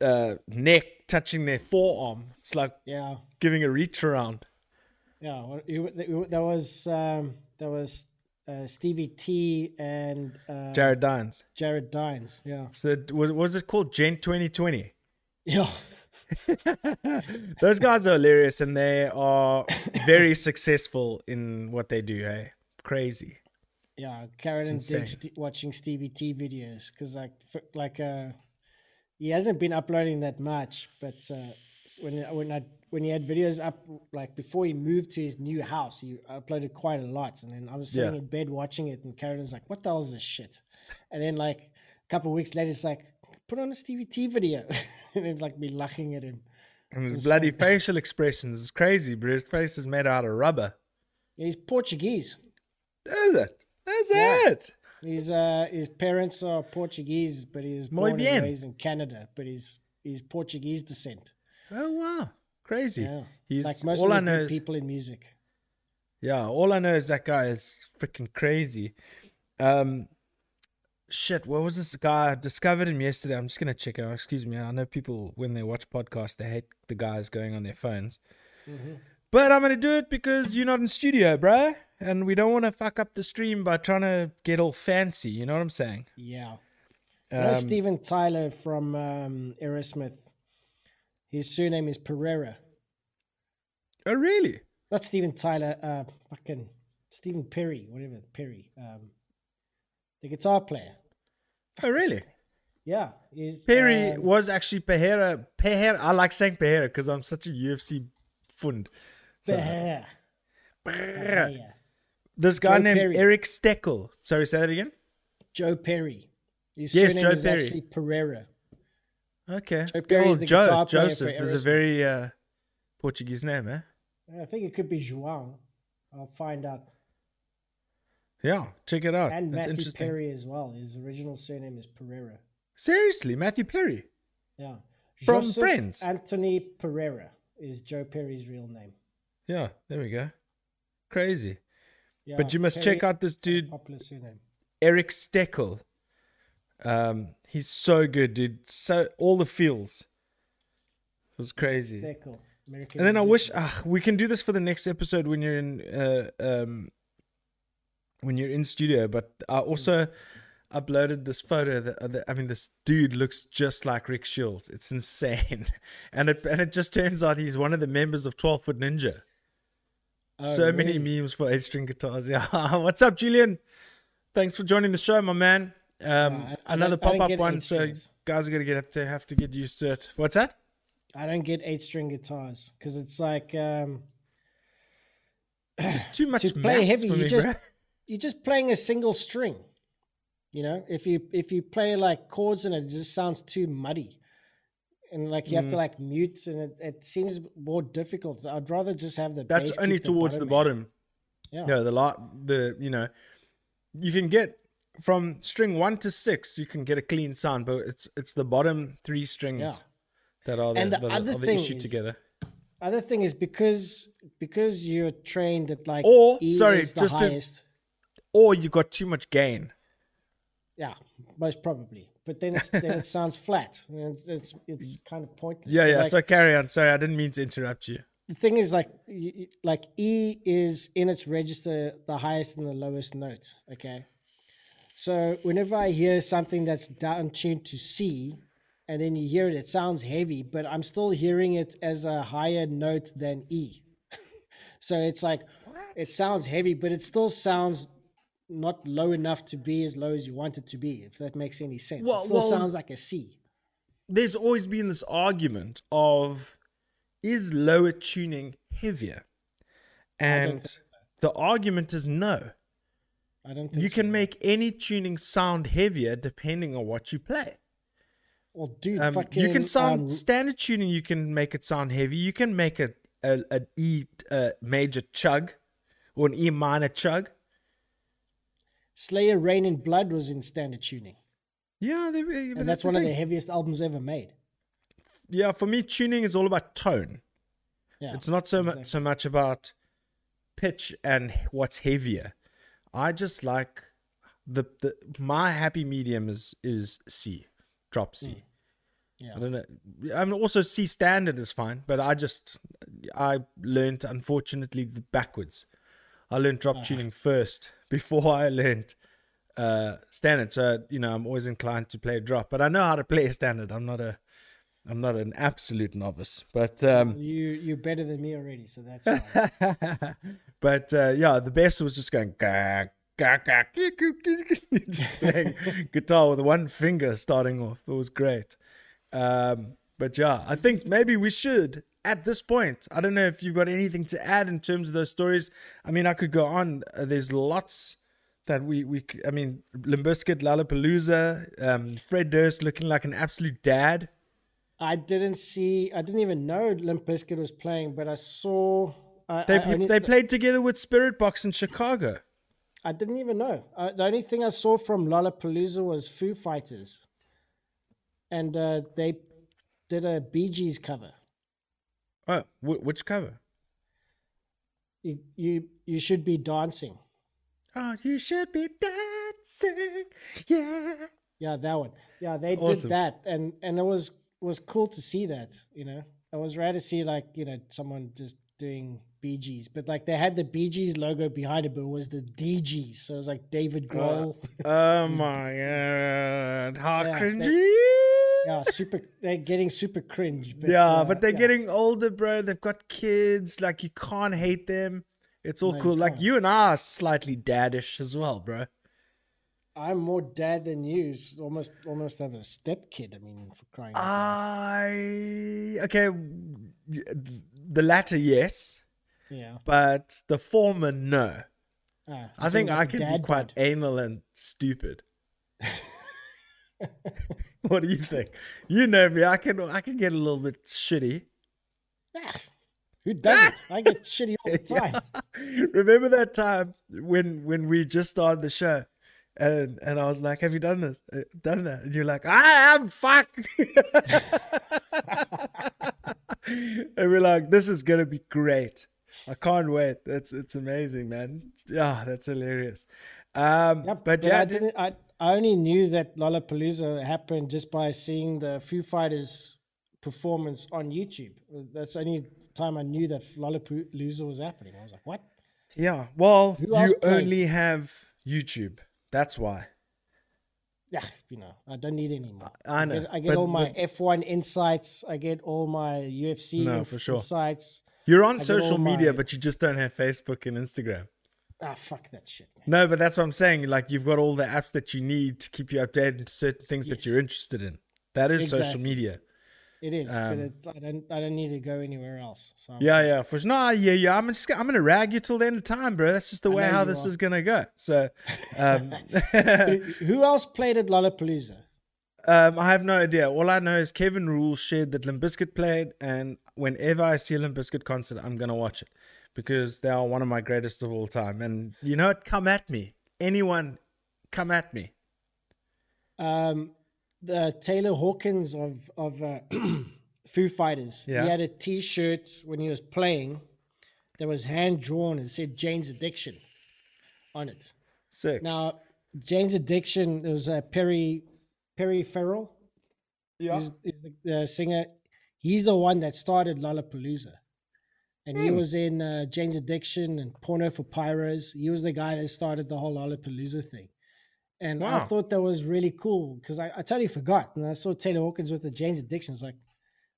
uh, neck touching their forearm. It's like yeah, giving a reach around. yeah. well, you- you- There was um, there was uh, Stevie T and uh, Jared Dines. Jared Dines. Yeah, So that, was was it called Djent 2020? yeah. Those guys are hilarious and they are very successful in what they do. Hey, crazy. Yeah, Karen st- watching Stevie T videos because like f- like uh he hasn't been uploading that much, but uh, when when I when he had videos up like before he moved to his new house, he uploaded quite a lot, and then I was sitting Yeah. in bed watching it, and Karen's like, "What the hell is this shit?" And then like a couple of weeks later, it's like, "Put on a Stevie T video," and then like me laughing at him. And his bloody facial expressions is crazy, bro. His face is made out of rubber. He's Portuguese. Is it? Is Yeah. it. His uh his parents are Portuguese, but he was Muy born bien. and raised in Canada, but he's he's Portuguese descent. Oh wow, crazy. Yeah, He's like most all of I know is people in music. yeah. All I know is that guy is freaking crazy. Um, shit. What was this guy? I discovered him yesterday. I'm just gonna check out. Excuse me. I know people when they watch podcasts they hate the guys going on their phones. Mm-hmm. But I'm gonna do it because you're not in studio, bruh. And we don't want to fuck up the stream by trying to get all fancy. You know what I'm saying? Yeah. You know Um, Steven Tyler from um, Aerosmith. His surname is Pereira. Oh, really? Not Steven Tyler. Uh, fucking Stephen Perry, whatever Perry. Um, the guitar player. Oh, really? Yeah, he's, Perry um, was actually Pereira. Pereira. I like saying Pereira because I'm such a UFC fund. So, Pereira. Pereira. This guy Joe named Perry. Eric Steckel. Sorry, say that again. Joe Perry. His Yes, surname Joe is Perry. actually Pereira. Okay. Joe Perry Well, the Joe guitar player for Joseph is a very uh, Portuguese name, eh? I think it could be João. I'll find out. Yeah, check it out. And That's Matthew interesting. Perry as well. His original surname is Pereira. Seriously, Matthew Perry. Yeah. From Joseph Friends? Anthony Pereira is Joe Perry's real name. Yeah, there we go. Crazy. Yeah, but you must check out this dude. Eric Steckel. Um, he's so good, dude. So all the feels. It was crazy. Steckel, American And then I wish ah, we can do this for the next episode when you're in uh, um, when you're in studio. But I also uploaded this photo that, uh, that I mean, this dude looks just like Rick Shields. It's insane, and it and it just turns out he's one of the members of Twelve Foot Ninja. Oh, so many memes for eight string guitars. Yeah, what's up, Julian? Thanks for joining the show, my man. Um, another pop up one, so guys are gonna get have to have to get used to it. What's that? I don't get eight string guitars because it's like um, It's just too much to play heavy. You me, just bro. you're just playing a single string. You know, if you if you play like chords and it just sounds too muddy, and like you have Mm. to like mute, and it, it seems more difficult. I'd rather just have the. That's only towards the in. bottom. Yeah. No, the lot, the you know, you can get from string one to six, you can get a clean sound, but it's it's the bottom three strings Yeah. that are the, And the that other are the thing issue is- together. Other thing is because because you're trained at like Or, E sorry, the just to-. Or you got too much gain. Yeah, most probably. But then it's, then it sounds flat. and It's it's kind of pointless. Yeah, yeah. like, so carry on. Sorry, I didn't mean to interrupt you. the thing is like y- y- like E is in its register the highest and the lowest note. Okay, so whenever I hear something that's down tuned to C, and then you hear it, it sounds heavy, but I'm still hearing it as a higher note than E. so it's like it sounds heavy, but it still sounds not low enough to be as low as you want it to be. If that makes any sense, Well- it still well- sounds like a C. There's always been this argument of is lower tuning heavier, and think the argument is no. I don't think You so. can make any tuning sound heavier depending on what you play. Well, dude, Um, fucking, you can sound um, standard tuning. You can make it sound heavy. You can make a a, an E uh, major chug or an E minor chug. Slayer Rain in Blood was in standard tuning. Yeah, they, And that's, the one of the heaviest albums ever made. Yeah, for me, tuning is all about tone. Yeah. It's not so much exactly. so much about pitch and what's heavier. I just like the the my happy medium is is C, drop C. Hmm. Yeah. I don't know. I mean, also C standard is fine, but I just I learned unfortunately the backwards. I learned drop Ah. tuning first before I learned uh standard. So you know, I'm always inclined to play drop, but I know how to play standard. I'm not a I'm not an absolute novice, but um You you're better than me already, so that's fine. but uh, yeah, the best was just going gah, gah, gah, just playing guitar with one finger starting off. It was great. Um, but yeah, I think maybe we should at this point. I don't know if you've got anything to add in terms of those stories. I mean, I could go on. Uh, there's lots that we we. I mean, Limp Bizkit, Lollapalooza, um, Fred Durst looking like an absolute dad. I didn't see. I didn't even know Limp Bizkit was playing, but I saw. I, They I, only- they played together with Spiritbox in Chicago. I didn't even know. Uh, the only thing I saw from Lollapalooza was Foo Fighters, and uh, they did a Bee Gees cover. Oh, wh- which cover? You you you should be dancing. Oh, you should be dancing, yeah. Yeah, that one. Yeah, they Awesome. did that, and and it was was cool to see that. You know, it was rare to see like you know someone just doing Bee Gees, but like they had the Bee Gees logo behind it, but it was the Dee Gees, so it was like David uh, Grohl. Oh my god, how Yeah, cringy! Yeah, super. They're getting super cringe. But, yeah, uh, but they're yeah. getting older, bro. They've got kids. Like you can't hate them. It's all No, you cool. Like you and I are slightly daddish as well, bro. I'm more dad than you. Almost, almost have a step kid. I mean, for crying. I okay. The latter, yes, yeah. but the former, no. Ah, I think I can be quite bod. anal and stupid. what do you think? You know me. I can I can get a little bit shitty. Ah, who doesn't? I get shitty all the time. Remember that time when when we just started the show, and and I was like, "Have you done this? Uh, Done that?" And you're like, "I am fuck." and we're like, "This is gonna be great. I can't wait. That's it's amazing, man. Yeah, that's hilarious." Um, Yep, but yeah, I I did- didn't. I, I only knew that Lollapalooza happened just by seeing the Foo Fighters performance on YouTube. That's the only time I knew that Lollapalooza was happening. I was like, what? yeah. Well, Who you only have YouTube. That's why. Yeah, you know, I don't need any more. I know, get, I get but- all my but- F1 insights. I get all my UFC No, inf- for sure. insights. You're on get social media, my- but you just don't have Facebook and Instagram. Ah, fuck that shit, man. No, but that's what I'm saying. Like you've got all the apps that you need to keep you updated to certain things that you're interested in. That is social media. It is, Um, but it, I don't. I don't need to go anywhere else. So Yeah, yeah, for sure. No, yeah, yeah. I'm just I'm gonna rag you till the end of time, bro. That's just the I way how this are. is gonna go. So, um, Who, else played at Lollapalooza? um, I have no idea. All I know is Kevin Rule shared that Limp Bizkit played, and whenever I see a Limp Bizkit concert, I'm gonna watch it because they are one of my greatest of all time. And you know what? Come at me, anyone. Come at me. um, the Taylor Hawkins of of uh, Foo Fighters. Yeah. He had a T-shirt when he was playing that was hand drawn and said Jane's Addiction on it. Sick. Now, Jane's Addiction it was uh, Perry Perry Farrell. yeah. He's, he's the, the singer. He's the one that started Lollapalooza. And he Hmm. was in uh, Jane's Addiction and Porno for Pyros. He was the guy that started the whole Lollapalooza thing. And I thought that was really cool because I, I totally forgot. And I saw Taylor Hawkins with the Jane's Addiction. I was like,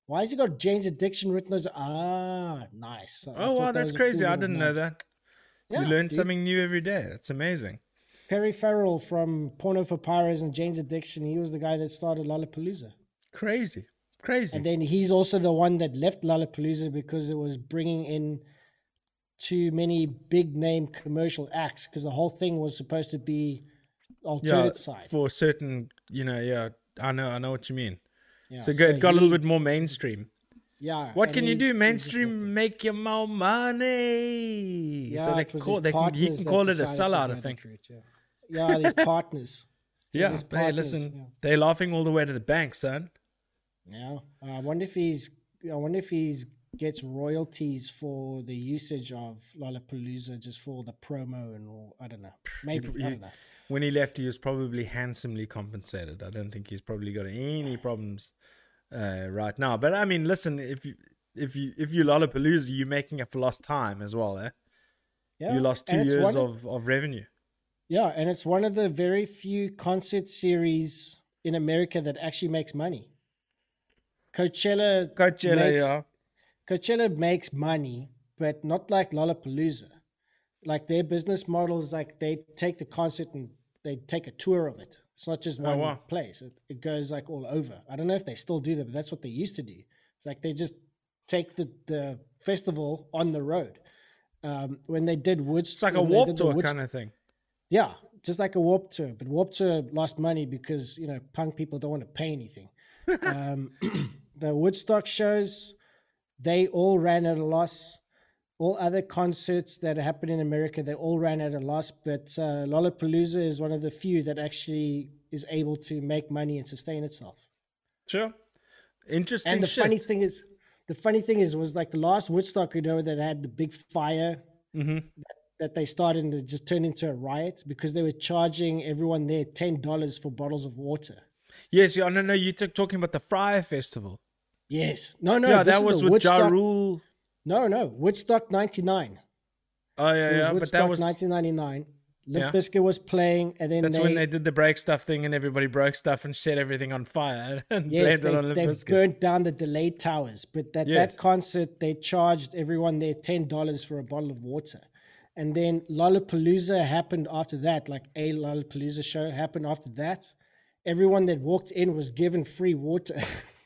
why has he got Jane's Addiction written as ah nice. I Oh wow, that's a crazy. cool I didn't know that. Yeah, you learn dude. something new every day. That's amazing. Perry Farrell from Porno for Pyros and Jane's Addiction. He was the guy that started Lollapalooza. Crazy. Crazy. And then he's also the one that left Lollapalooza because it was bringing in too many big name commercial acts because the whole thing was supposed to be yeah, alternate side. for certain, you know, yeah, I know, I know what you mean. Yeah, So, good, got a little bit more mainstream. Yeah. What can you do? Mainstream, make you more money. left- so they call they can he partners can call it a sellout. I think. route, Yeah, yeah these partners. Yeah. his Hey, listen, yeah. they're laughing all the way to the bank, son. Yeah, Uh, I wonder if he's. I wonder if he's gets royalties for the usage of Lollapalooza just for the promo and all. I don't know. Maybe he- I don't know. When he left, he was probably handsomely compensated. I don't think he's probably got any problems uh, right now. But I mean, listen, if you if you if you Lollapalooza, you're making it for lost time as well, eh? Yeah, You lost two years of, of revenue. Yeah, and it's one of the very few concert series in America that actually makes money. Coachella, Coachella, makes, yeah. Coachella makes money, but not like Lollapalooza. Like their business model is like they take the concert and they take a tour of it. It's not just Oh, one wow. place. It, it goes like all over. I don't know if they still do that, but that's what they used to do. It's like they just take the, the festival on the road. Um, when they did Woodstock, It's like a warp tour Woodst- kind of thing. yeah, just like a Warp Tour, but Warp Tour lost money because you know punk people don't want to pay anything. um, the Woodstock shows, they all ran at a loss. All other concerts that happened in America, they all ran at a loss. But uh, Lollapalooza is one of the few that actually is able to make money and sustain itself. Sure. Interesting And the shit. funny thing is, the funny thing is, was like the last Woodstock, you know, that had the big fire Mm-hmm. that they started and it just turned into a riot because they were charging everyone there ten dollars for bottles of water. yes, yeah, no, no, you're talking about the Fyre Festival. Yes, no, no, yeah, that was with Ja Woodstock. Rule. No, no, Woodstock '99. Oh yeah, It was yeah, but that was 1999. Limp Yeah. Bizkit was playing, and then That's they, when they did the break stuff thing and everybody broke stuff and set everything on fire and yes, they, on Limp they Bizkit. burnt down the delayed towers. But at Yes. that concert, they charged everyone there ten dollars for a bottle of water. And then Lollapalooza happened after that, like a Lollapalooza show happened after that. Everyone that walked in was given free water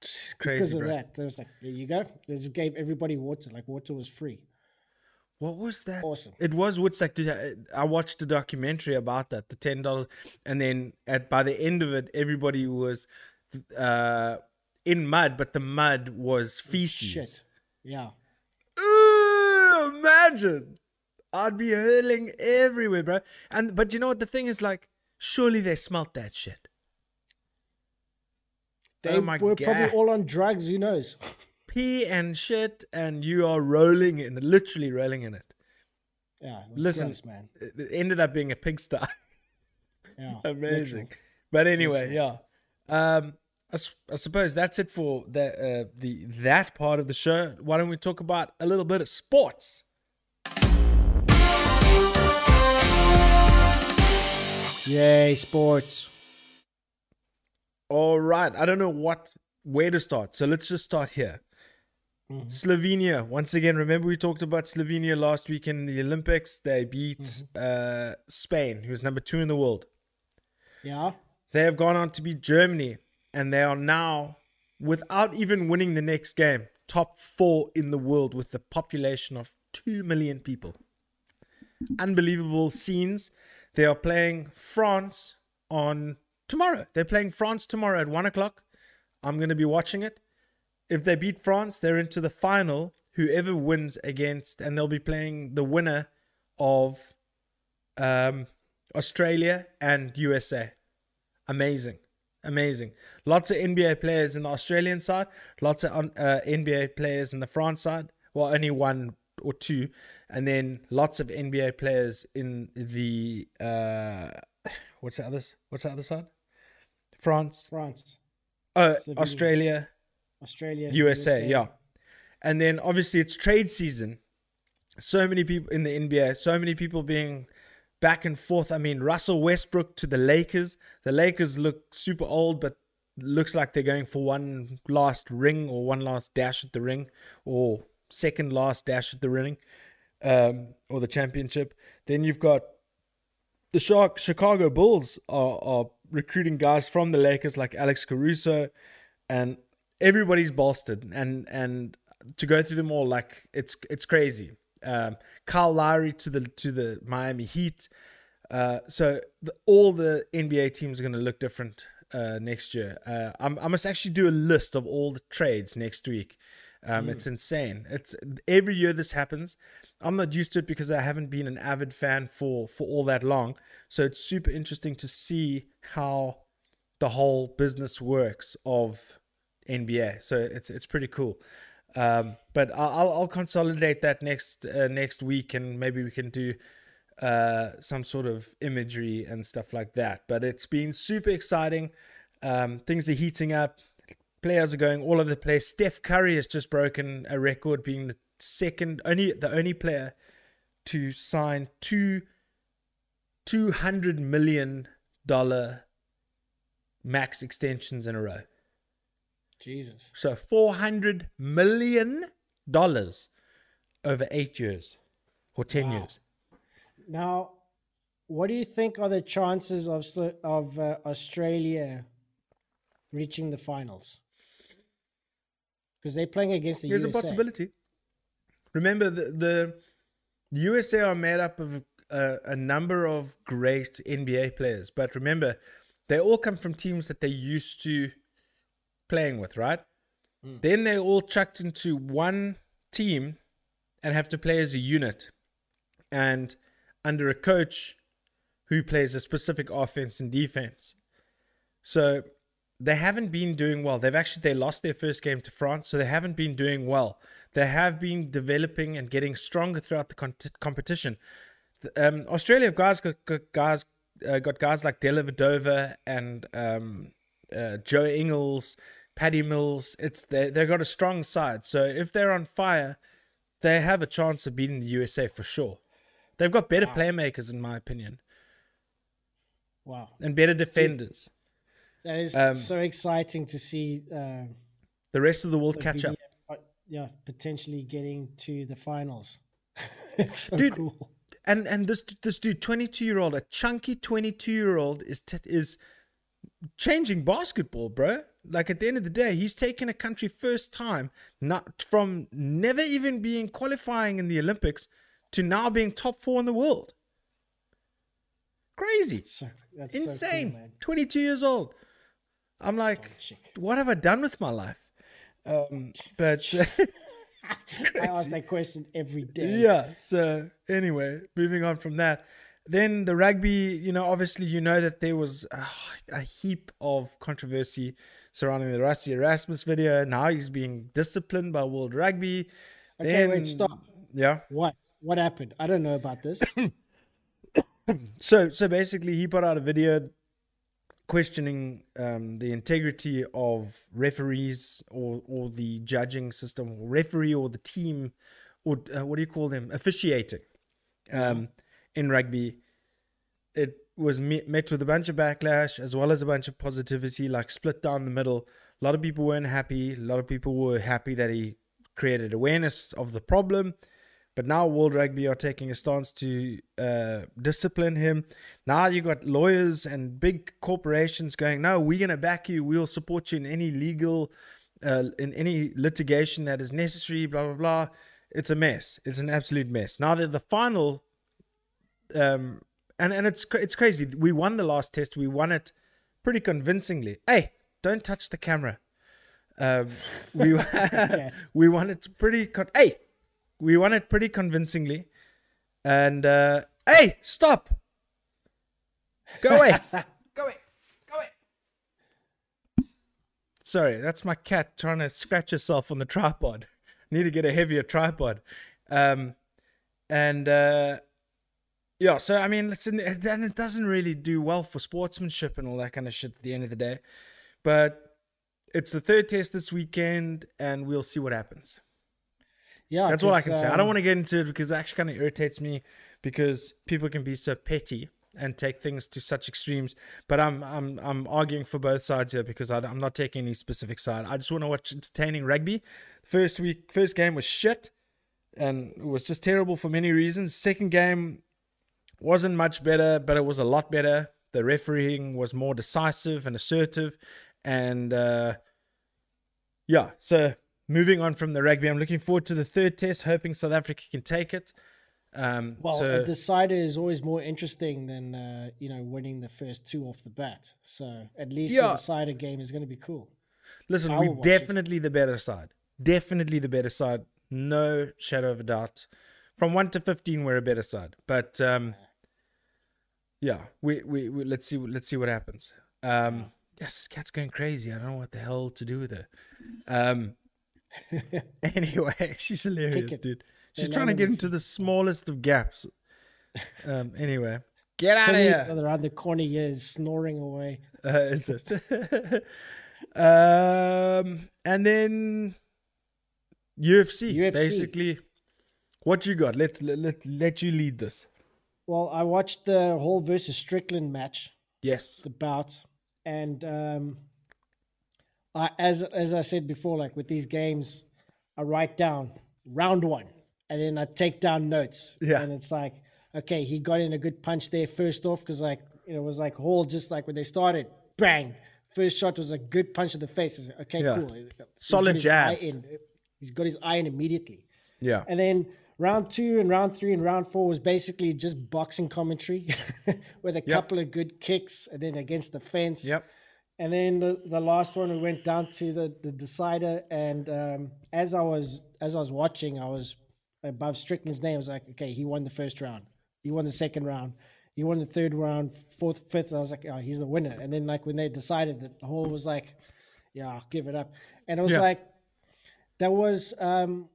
It's because of bro. that. They was like, there you go. They just gave everybody water, like water was free. What was that? Awesome. It was Woodstock. I watched a documentary about that, the ten dollars, and then at by the end of it, everybody was uh, in mud, but the mud was feces. Shit. Yeah. Ooh, imagine. I'd be hurling everywhere, bro. And but you know what the thing is like? Surely they smelt that shit. They Oh were probably all on drugs, who knows? Pee and shit, and you are rolling in, literally rolling in it. Yeah. It Listen, gross, man. It ended up being a pigsty. Yeah. Amazing. literal. But anyway, yeah. Um, I, I suppose that's it for the uh, the that part of the show. Why don't we talk about a little bit of sports? Yay, sports. All right. I don't know what where to start, so let's just start here. Slovenia once again. Remember we talked about Slovenia last week in the Olympics. They beat uh, Spain, who was number two in the world. Yeah. They have gone on to beat Germany, and they are now, without even winning the next game, top four in the world with a population of 2 million people. Unbelievable scenes. They are playing France on tomorrow. They're playing France tomorrow at 1 o'clock. I'm going to be watching it. If they beat France, they're into the final. Whoever wins against, and they'll be playing the winner of um, Australia and USA. Amazing. Amazing. Lots of NBA players in the Australian side, lots of uh, NBA players in the France side. Well, only one or two. And then lots of NBA players in the, uh, what's the other, what's the other side? France. France, Oh, Slovenia. Australia, Australia, USA, yeah. And then obviously it's trade season. So many people in the NBA, so many people being back and forth. I mean, Russell Westbrook to the Lakers. The Lakers look super old, but looks like they're going for one last ring or one last dash at the ring or second last dash at the ring um, or the championship. Then you've got the Chicago Bulls are, are recruiting guys from the Lakers like Alex Caruso and everybody's bolstered and and to go through them all like it's it's crazy. Um, Kyle Lowry to the to the Miami Heat. Uh, so the, all the NBA teams are going to look different uh, next year. Uh, I must actually do a list of all the trades next week. Um, It's insane. It's every year this happens. I'm not used to it because I haven't been an avid fan for for all that long. So it's super interesting to see how the whole business works of NBA. So it's it's pretty cool. Um, but I'll I'll- I'll consolidate that next uh, next week, and maybe we can do uh, some sort of imagery and stuff like that. But it's been super exciting. Um, things are heating up. Players are going all over the place. Steph Curry has just broken a record, being the second only the only player to sign two two hundred million dollar max extensions in a row. Jesus. So four hundred million dollars over eight years or ten Wow. years. Now, what do you think are the chances of of uh, Australia reaching the finals? Because they're playing against the USA. There's USA. a possibility. Remember, the, the USA are made up of a, a number of great NBA players, but remember, they all come from teams that they're used to playing with, right? Hmm. Then they're all chucked into one team and have to play as a unit and under a coach who plays a specific offense and defense. So they haven't been doing well. They've actually they lost their first game to France, so they haven't been doing well. They have been developing and getting stronger throughout the con- competition. Um, Australia have guys got, got guys uh, got guys like Dellavedova and um, uh, Joe Ingles, Patty Mills. It's they they've got a strong side. So if they're on fire, they have a chance of beating the USA for sure. They've got better playmakers, in my opinion, Wow, and better defenders. That is Um, so exciting to see. Uh, The rest of the world catch up. Uh, yeah, potentially getting to the finals. it's so Dude, cool. and and this this dude, twenty two year old, a chunky twenty two year old, is t- is changing basketball, bro. Like at the end of the day, he's taken a country first time, not from never even being qualifying in the Olympics to now being top four in the world. Crazy, So, that's so cool, insane. twenty two years old. I'm like, what have I done with my life? Um, but I ask that question every day. Yeah. So anyway, moving on from that, then the rugby. You know, obviously, you know that there was a, a heap of controversy surrounding the Rassie Erasmus video. Now he's being disciplined by World Rugby. Okay, then, wait, stop. Yeah. What? What happened? I don't know about this. So so basically, he put out a video questioning um, the integrity of referees or or the judging system, or referee or the team, or uh, what do you call them, officiating um, in rugby. It was me- met with a bunch of backlash as well as a bunch of positivity, like split down the middle. A lot of people weren't happy. A lot of people were happy that he created awareness of the problem. But now World Rugby are taking a stance to uh, discipline him. Now you got lawyers and big corporations going, no, we're going to back you. We'll support you in any legal, uh, in any litigation that is necessary, blah, blah, blah. It's a mess. It's an absolute mess. Now that the final, um, and, and it's, it's crazy. We won the last test. We won it pretty convincingly. Hey, don't touch the camera. Um, we, we won it pretty, con- hey, we won it pretty convincingly. And uh, hey, stop! Go away! Go away. Go away. Sorry, that's my cat trying to scratch herself on the tripod. Need to get a heavier tripod. Um, and uh, yeah, so I mean, listen, then it doesn't really do well for sportsmanship and all that kind of shit at the end of the day. But it's the third test this weekend, and we'll see what happens. Yeah, That's all I can say. I um, don't want to get into it because it actually kind of irritates me because people can be so petty and take things to such extremes. But I'm I'm I'm arguing for both sides here because I, am not taking any specific side. I just want to watch entertaining rugby. First week, first game was shit, and it was just terrible for many reasons. Second game wasn't much better, but it was a lot better. The refereeing was more decisive and assertive, and uh, yeah. So moving on from the rugby, I'm looking forward to the third test, hoping South Africa can take it. Um, Well, so, a decider is always more interesting than uh, you know winning the first two off the bat. So at least Yeah. the decider game is going to be cool. listen, we're will it. definitely the better side. Definitely the better side. No shadow of a doubt. From one to fifteen, we're a better side. But um, yeah, we, we, we let's see let's see what happens. Um, yes, cat's going crazy. I don't know what the hell to do with her. Um, anyway, she's hilarious, dude. She's trying to get into the smallest of gaps. Um, anyway, get out Tell of me here. around the corner he is snoring away. Uh, is it? um, and then UFC, UFC. basically. What you got? Let's let, let let you lead this. Well, I watched the Hall versus Strickland match, Yes. the bout, and um, I, as as I said before, like with these games, I write down round one, and then I take down notes. Yeah. and it's like, okay, he got in a good punch there first off because like you know, it was like Hall just like when they started, bang, first shot was a good punch to the face. Like, okay, Yeah. cool, He's Solid jabs. He's got his eye in immediately. Yeah. And then round two and round three and round four was basically just boxing commentary with a couple of good kicks and then against the fence. Yep. And then the, the last one we went down to the, the decider and um, as I was as I was watching, I was above Strickland's name. I was like, okay, he won the first round. He won the second round. He won the third round, fourth, fifth. I was like, oh, he's the winner. And then like when they decided that the whole was like, yeah, I'll give it up. And it was Yeah. like that was um,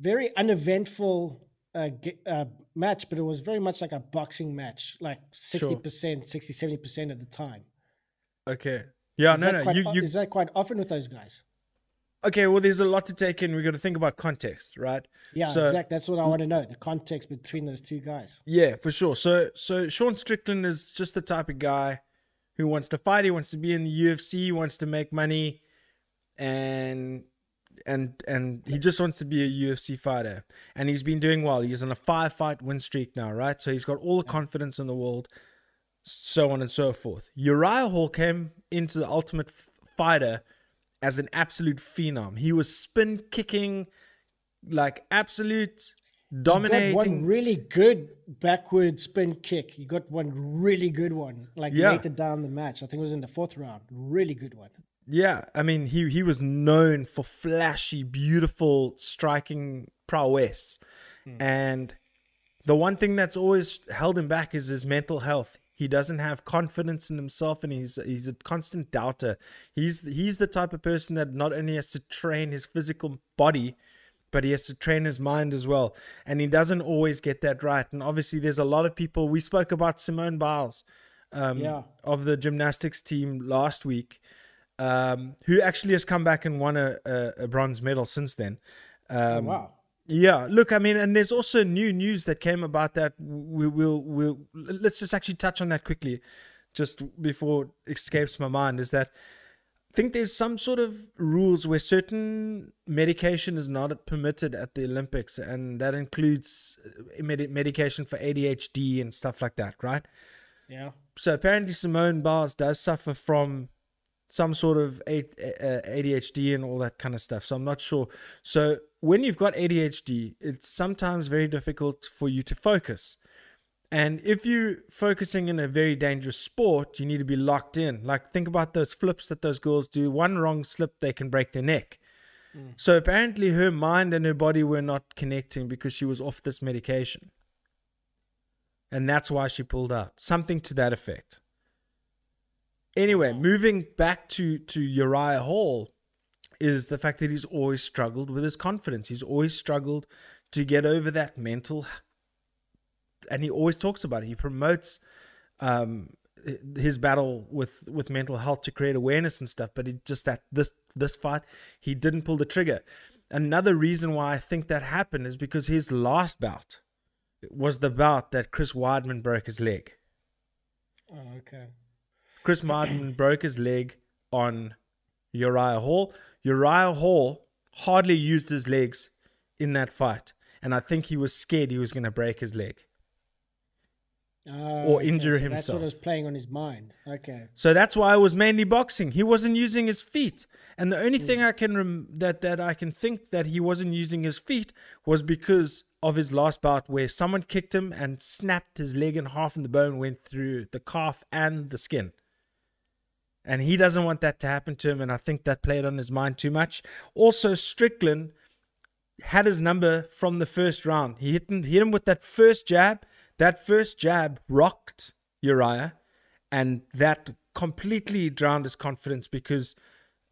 very uneventful uh, uh, match, but it was very much like a boxing match, like 60%, 60, 70% of the time. Okay. Yeah. Is no. No. quite You. You. Is that quite often with those guys? okay, well, there's a lot to take in. We've got to think about context, right? Yeah, So- exactly. That's what I want to know. The context between those two guys. Yeah, for sure. So so Sean Strickland is just the type of guy who wants to fight. He wants to be in the UFC. He wants to make money, and and and he just wants to be a UFC fighter. And he's been doing well. He's on a five fight win streak now, right? So he's got all the confidence in the world, so on and so forth. Uriah Hall came into the Ultimate Fighter as an absolute phenom. He was spin kicking, like absolute Got dominating. one really good backward spin kick. He got one really good one, like Yeah. later down the match. I think it was in the fourth round. Really good one. Yeah, I mean he he was known for flashy, beautiful striking prowess. Hmm. And the one thing that's always held him back is his mental health. He doesn't have confidence in himself and he's he's a constant doubter. He's he's the type of person that not only has to train his physical body, but he has to train his mind as well. And he doesn't always get that right. And obviously there's a lot of people we spoke about Simone Biles um, Yeah. of the gymnastics team last week um, who actually has come back and won a, a, a bronze medal since then. Oh, Um, wow. Yeah, look, I mean, and there's also new news that came about that we will we'll let's just actually touch on that quickly, just before it escapes my mind. Is that I think there's some sort of rules where certain medication is not permitted at the Olympics, and that includes uh, med- medication for ADHD and stuff like that, right? Yeah. so apparently Simone Biles does suffer from some sort of ADHD and all that kind of stuff. So I'm not sure. So when you've got ADHD, it's sometimes very difficult for you to focus. And if you're focusing in a very dangerous sport, you need to be locked in. Like think about those flips that those girls do. One wrong slip, they can break their neck. Mm. So apparently her mind and her body were not connecting because she was off this medication. And that's why she pulled out. Something to that effect. Anyway, moving back to to Uriah Hall is the fact that he's always struggled with his confidence. He's always struggled to get over that mental and he always talks about it. He promotes um his battle with with mental health to create awareness and stuff, but it just that this this fight he didn't pull the trigger. Another reason why I think that happened is because his last bout was the bout that Chris Weidman broke his leg. Oh, okay. Chris Martin broke his leg on Uriah Hall. Uriah Hall hardly used his legs in that fight. And I think he was scared he was going to break his leg. Oh, Or okay, injure so That's what was playing on his mind. Okay. So that's why I was mainly boxing. He wasn't using his feet. And the only thing hmm. I can rem- that that I can think that he wasn't using his feet was because of his last bout where someone kicked him and snapped his leg in half and the bone went through the calf and the skin. And he doesn't want that to happen to him and I think that played on his mind too much. Also Strickland had his number from the first round. He hit him, hit him with that first jab. That first jab rocked Uriah, and that completely drowned his confidence because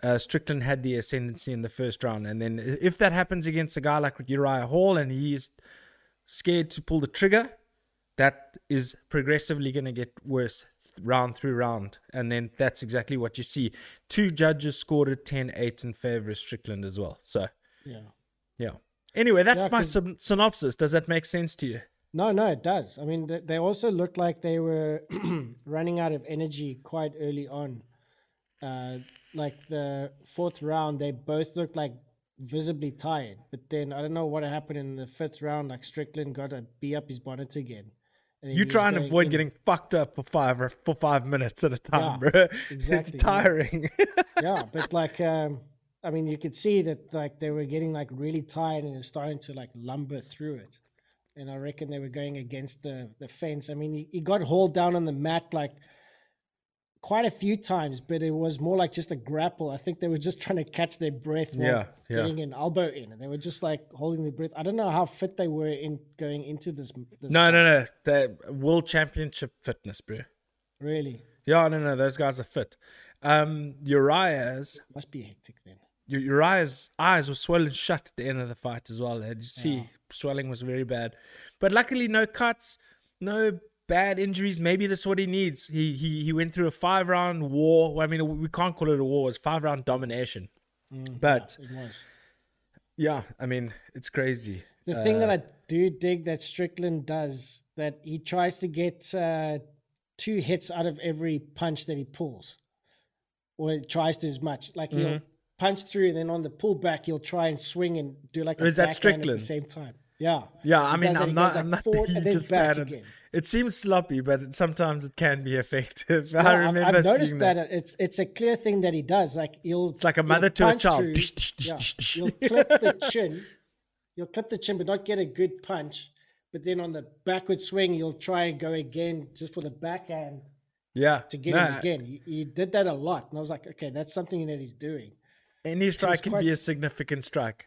uh, Strickland had the ascendancy in the first round. And then if that happens against a guy like Uriah Hall and he is scared to pull the trigger, that is progressively going to get worse round through round. And then that's exactly what you see. Two judges scored it 10 8 in favor of Strickland as well. So, Yeah. yeah. Anyway, that's Yeah, my syn- synopsis. Does that make sense to you? No, no, it does. I mean, th- they also looked like they were running out of energy quite early on. Uh, like the fourth round, they both looked like visibly tired. But then I don't know what happened in the fifth round. Like Strickland got to be up his bonnet again. You try and avoid in- getting fucked up for five or for five minutes at a time, Yeah, bro. It's exactly, yeah. tiring. yeah, but like, um, I mean, you could see that like they were getting like really tired and starting to like lumber through it. And I reckon they were going against the the fence. I mean, he, he got hauled down on the mat like quite a few times, but it was more like just a grapple. I think they were just trying to catch their breath while Yeah, yeah. getting an elbow in, and they were just like holding their breath. I don't know how fit they were in going into this. this no, no, no. The world championship fitness, bro. really Yeah, no, no. Those guys are fit. Um, Uriah's must be hectic then. Uriah's eyes were swollen shut at the end of the fight as well. And you see, swelling was very bad, but luckily no cuts, no bad injuries. Maybe that's what he needs. He he he went through a five round war. Well, I mean, we can't call it a war. It's five round domination. but It was. yeah, I mean, it's crazy. The thing that Uh, I do dig that Strickland does that he tries to get uh, two hits out of every punch that he pulls, or he tries to as much. Like he'll Mm-hmm. punch through, and then on the pullback he'll try and swing and do like a Is that backhand at the same time. Yeah, Yeah, I mean. I'm not, goes, I'm not forward the hugest fan. Of, it seems sloppy, but it, sometimes it can be effective. Yeah, I I've- remember I've noticed seeing that. that. it's it's a clear thing that he does. Like he'll It's like a mother to a child. yeah, he'll clip the chin. You'll clip the chin, but not get a good punch. But then on the backward swing, you'll try and go again just for the backhand Yeah, to get no, him again. He, he did that a lot, and I was like, okay, that's something that he's doing. Any strike can quite- be a significant strike.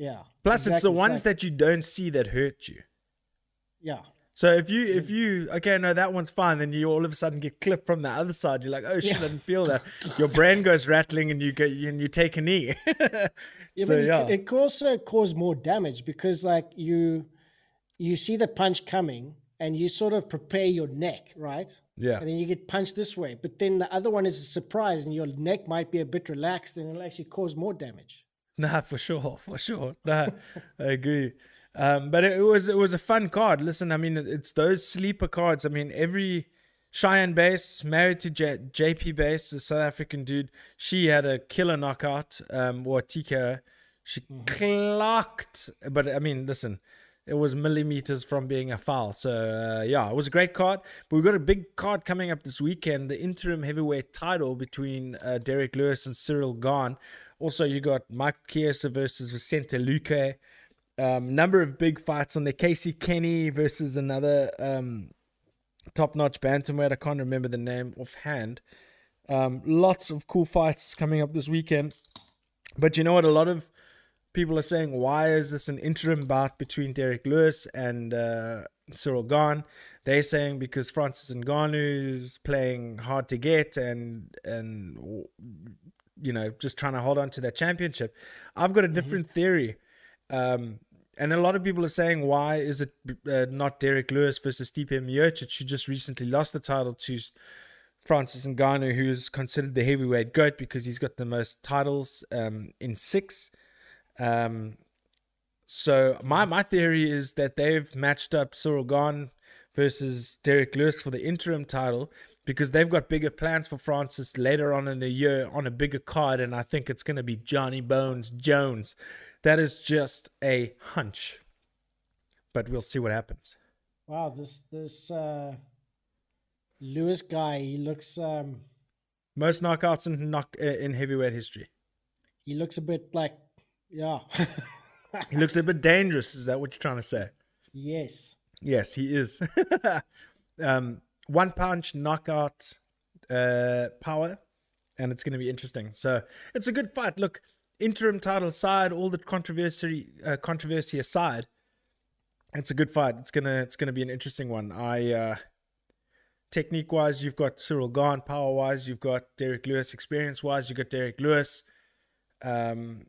Yeah. Plus, it's the ones that you don't see that hurt you. yeah. So if you if you okay no that one's fine then you all of a sudden get clipped from the other side you're like oh shit I didn't feel that your brain goes rattling and you get and you take a knee Yeah, so it, yeah it could also cause more damage because like you you see the punch coming and you sort of prepare your neck, right? Yeah. And then you get punched this way. But then the other one is a surprise and your neck might be a bit relaxed and it'll actually cause more damage. Nah, for sure, for sure. Nah, I agree. Um, but it, it was it was a fun card. Listen, I mean, it's those sleeper cards. I mean, every Cheyenne Buys married to J- JP Buys, the South African dude. She had a killer knockout, um, or TKO. She clocked, but I mean, listen, it was millimeters from being a foul. So uh, yeah, it was a great card. But we've got a big card coming up this weekend: the interim heavyweight title between uh, Derrick Lewis and Ciryl Gane. Also, you got Michael Chiesa versus Vicente Luque. Um, number of big fights on there. Casey Kenney versus another um, top-notch bantamweight. I can't remember the name offhand. Um, lots of cool fights coming up this weekend. But you know what? A lot of people are saying, why is this an interim bout between Derrick Lewis and uh, Ciryl Gane? They're saying because Francis Ngannou is playing hard to get and and you know just trying to hold on to that championship. I've got a different theory. Um, and a lot of people are saying, why is it uh, not Derrick Lewis versus Stipe Miocic, who just recently lost the title to Francis Ngannou, who is considered the heavyweight goat because he's got the most titles um, in six. Um, so my my theory is that they've matched up Ciryl Gane versus Derek Lewis for the interim title because they've got bigger plans for Francis later on in the year on a bigger card, and I think it's going to be Johnny Bones Jones. That is just a hunch, but we'll see what happens. Wow, this this uh Lewis guy, he looks um Most knockouts in knock uh, in heavyweight history. he looks a bit like yeah. He looks a bit dangerous. Is that what you're trying to say? yes. Yes, he is. um, one punch knockout uh, power, and it's going to be interesting. So it's a good fight. Look, interim title aside, all the controversy uh, controversy aside, it's a good fight. It's gonna it's gonna be an interesting one. I uh, technique wise, you've got Ciryl Gane. Power wise, you've got Derrick Lewis. Experience wise, you've got Derrick Lewis. Um,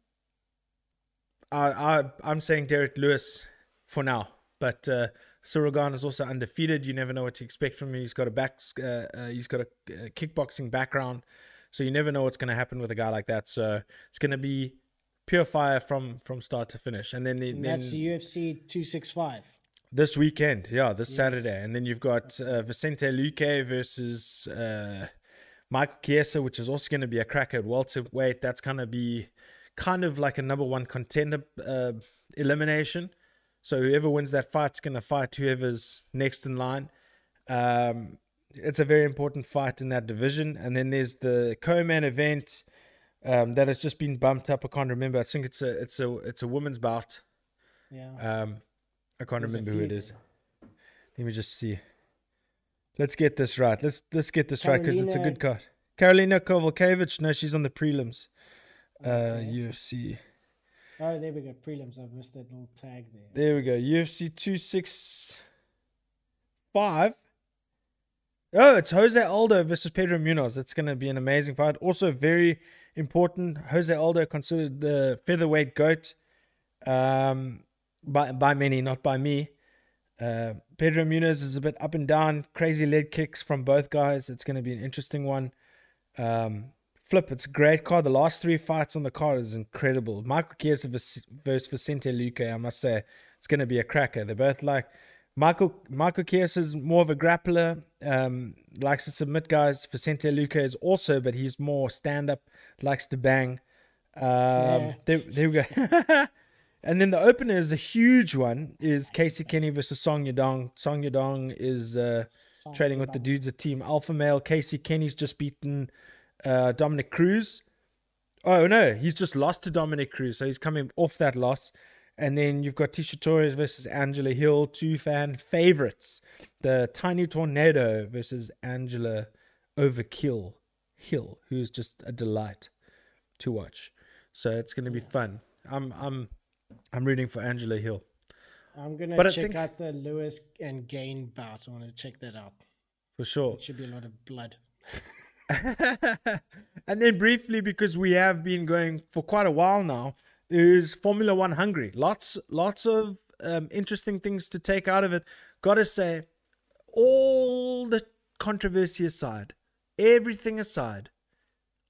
I, I I'm saying Derrick Lewis for now, but uh, Gane is also undefeated. You never know what to expect from him. He's got a back, uh, uh, he's got a, uh kickboxing background, so you never know what's going to happen with a guy like that. So it's going to be pure fire from from start to finish. And then, the, And then that's the UFC two six five. this weekend, yeah, this Saturday, and then you've got uh, Vicente Luque versus uh, Michael Chiesa, which is also going to be a cracker at welterweight. That's going to be kind of like a number one contender uh, elimination. So whoever wins that fight's going to fight whoever's next in line. Um, it's a very important fight in that division. And then there's the co-main event um, that has just been bumped up. I can't remember. I think it's a it's a it's a women's bout. Yeah. Um, I can't There's remember who it is. Let me just see. Let's get this right. Let's let's get this right because it's a good card. Karolina Kowalkiewicz. No, she's on the prelims. Uh, Okay. UFC. Oh, there we go. Prelims. I've missed that little tag there. There we go. UFC two six five. Oh, it's Jose Aldo versus Pedro Munhoz. That's going to be an amazing fight. Also, very important. Jose Aldo considered the featherweight goat, um, by by many, not by me. Uh, Pedro Munhoz is a bit up and down, crazy leg kicks from both guys. It's going to be an interesting one. Um, Flip, it's a great card. The last three fights on the card is incredible. Michael Chiesa versus versus Vicente Luque, I must say, it's going to be a cracker. They're both like Michael Michael Chiesa is more of a grappler, um, likes to submit guys. Vicente Luque is also, but he's more stand up, likes to bang. Um, Yeah. there, there we go. and then the opener is a huge one. Is Casey Kenney versus Song Yadong. Song Yadong is uh, trading with the dudes at Team Alpha Male. Casey Kenney's just beaten uh, Dominick Cruz. Oh no, he's just lost to Dominick Cruz, so he's coming off that loss. And then you've got Tecia Torres versus Angela Hill, two fan favorites. The Tiny Tornado versus Angela Overkill Hill, who's just a delight to watch. So it's going to be fun. I'm I'm I'm rooting for Angela Hill. I'm gonna But check think- out the Lewis and Gane bout. I want to check that out. For sure. It should be a lot of blood. and then briefly, because we have been going for quite a while now, is Formula One Hungary. Lots, lots of um, interesting things to take out of it. Gotta say, all the controversy aside, everything aside,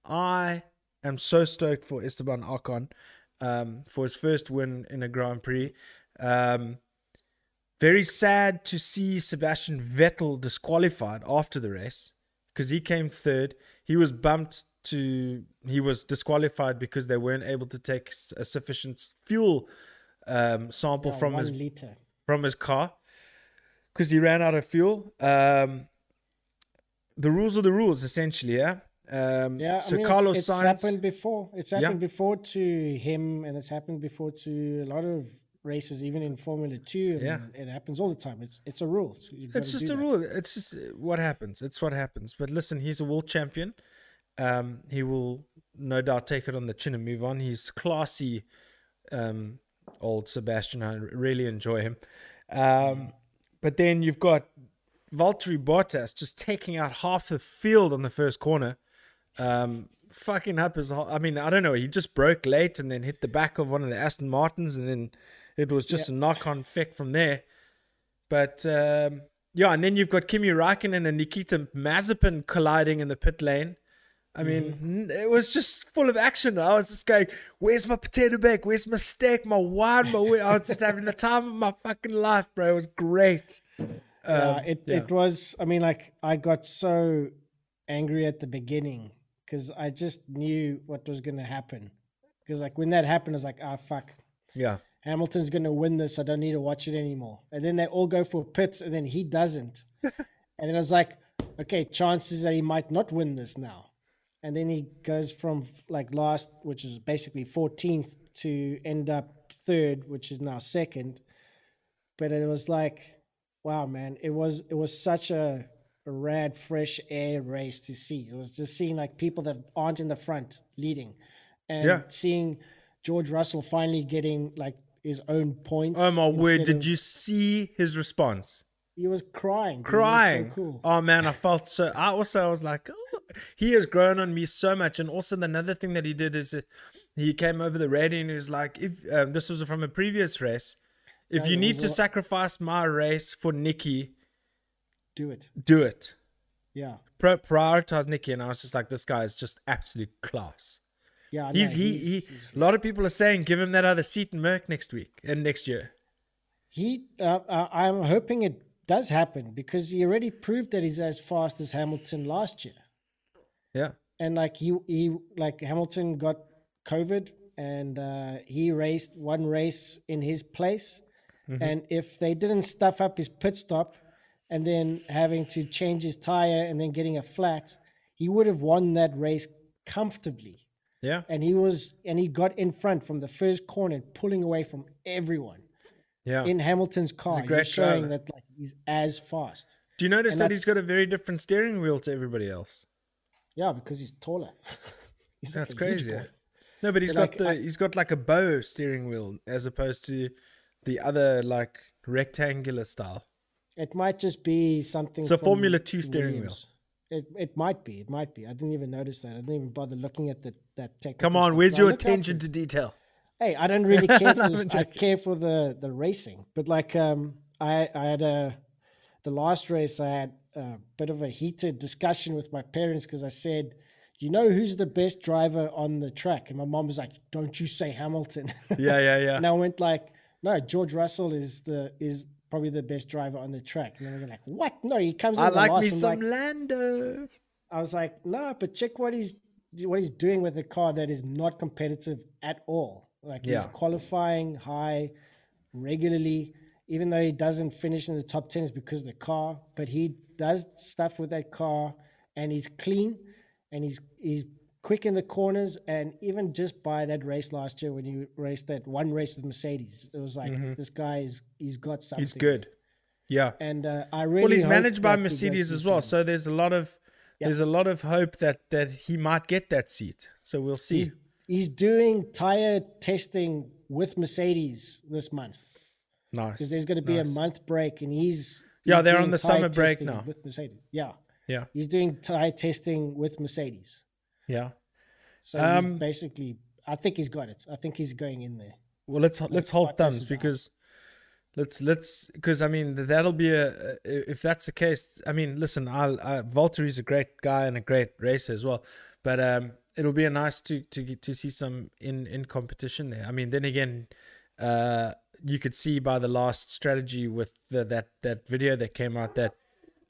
I am so stoked for Esteban Ocon um, for his first win in a Grand Prix. Um, very sad to see Sebastian Vettel disqualified after the race because he came third. He was bumped to, he was disqualified because they weren't able to take a sufficient fuel um, sample Yeah, from his liter. from his car because he ran out of fuel. Um, the rules are the rules, essentially. Yeah. Um, Yeah, so I mean, Carlos it's, it's Sainz. happened before. It's Yeah. happened before to him, and it's happened before to a lot of races, even in Formula Two. Yeah. it happens all the time. It's it's a rule. So It's just a that. rule. It's just what happens. It's what happens. But listen, he's a world champion. Um, he will no doubt take it on the chin and move on. He's classy, um, old Sebastian. I really enjoy him. Um, but then you've got Valtteri Bottas just taking out half the field on the first corner. Um, fucking up his. whole- I mean, I don't know. He just broke late and then hit the back of one of the Aston Martins, and then it was just a knock-on effect from there. But um, yeah, and then you've got Kimi Raikkonen and Nikita Mazepin colliding in the pit lane. I mean, n- it was just full of action. I was just going, "Where's my potato bag? Where's my steak? My wine? My whe-" I was just having the time of my fucking life, bro. It was great. Yeah, Um, it yeah. it was. I mean, like I got so angry at the beginning because I just knew what was going to happen. Because like when that happened, I was like, ah, fuck. Yeah, Hamilton's going to win this. I don't need to watch it anymore. And then they all go for pits, and then he doesn't. and then I was like, okay, chances that he might not win this now. And then he goes from like last, which is basically 14th, to end up third, which is now second. But it was like, wow, man, it was it was such a, a rad, fresh air race to see. It was just seeing like people that aren't in the front leading, and Yeah. seeing George Russell finally getting like his own points. Oh my word! Did of- you see his response? He was crying. It was so Crying. cool. Oh man, I felt so. I also I was like, oh, he has grown on me so much. And also another thing that he did is he came over the radio and he was like, if um, this was from a previous race, if you need to a- sacrifice my race for Nikki, Do it. do it. Yeah. Pro- prioritize Nikki. And I was just like, this guy is just absolute class. Yeah. He's know, he he. he's- he's- A lot of people are saying give him that other seat in Merc next week and next year. He, uh, uh, I'm hoping it does happen because he already proved that he's as fast as Hamilton last year. Yeah. And like he, he like Hamilton got COVID and uh, he raced one race in his place. And if they didn't stuff up his pit stop and then having to change his tire and then getting a flat, he would have won that race comfortably. Yeah. And he was, and he got in front from the first corner, pulling away from everyone. Yeah. in Hamilton's car. Great showing driver. that like he's as fast. Do you notice and that he's got a very different steering wheel to everybody else? Yeah, because he's taller. He's That's huge crazy. Eh? boy. No, but he's But, got like, the I- he's got like a bow steering wheel as opposed to the other like rectangular style. It might just be something. It's a Formula Two steering wheel. It it might be. It might be. I didn't even notice that. I didn't even bother looking at the that technical. Come on, where's So your attention to detail? Hey, I don't really care for this. I care for the the racing. But like, um, I I had a the last race. I had a bit of a heated discussion with my parents because I said, you know who's the best driver on the track? And my mom was like, don't you say Hamilton. Yeah, yeah, yeah. and I went like, no, George Russell is the is probably the best driver on the track. And then were like, what? No, he comes in I like me some like- Lando. I was like, no, but check what he's what he's doing with a car that is not competitive at all. Like Yeah. he's qualifying high regularly, even though he doesn't finish in the top ten is because of the car. But he does stuff with that car, and he's clean, and he's he's quick in the corners. And even just by that race last year when you raced that one race with Mercedes, it was like this guy is he's got something. Mm-hmm. He's good. Yeah. And uh, I really Well, he's managed by that he goes Mercedes as well, so there's a lot of Yeah. there's a lot of hope that that he might get that seat. So we'll see. He's, he's doing tire testing with Mercedes this month nice. because there's going to be nice. a month break, and he's Yeah, they're on the summer break now. with Mercedes. Yeah, Yeah, he's doing tire testing with Mercedes. Yeah. So Um, basically, I think he's got it. I think he's going in there. Well, let's let's hold thumbs because let's let's because I mean that'll be a if that's the case. I mean, listen, I'll, I, Valtteri's a great guy and a great racer as well, but um, it'll be a nice to to to see some in in competition there. I mean, then again, uh, you could see by the last strategy with the, that that video that came out that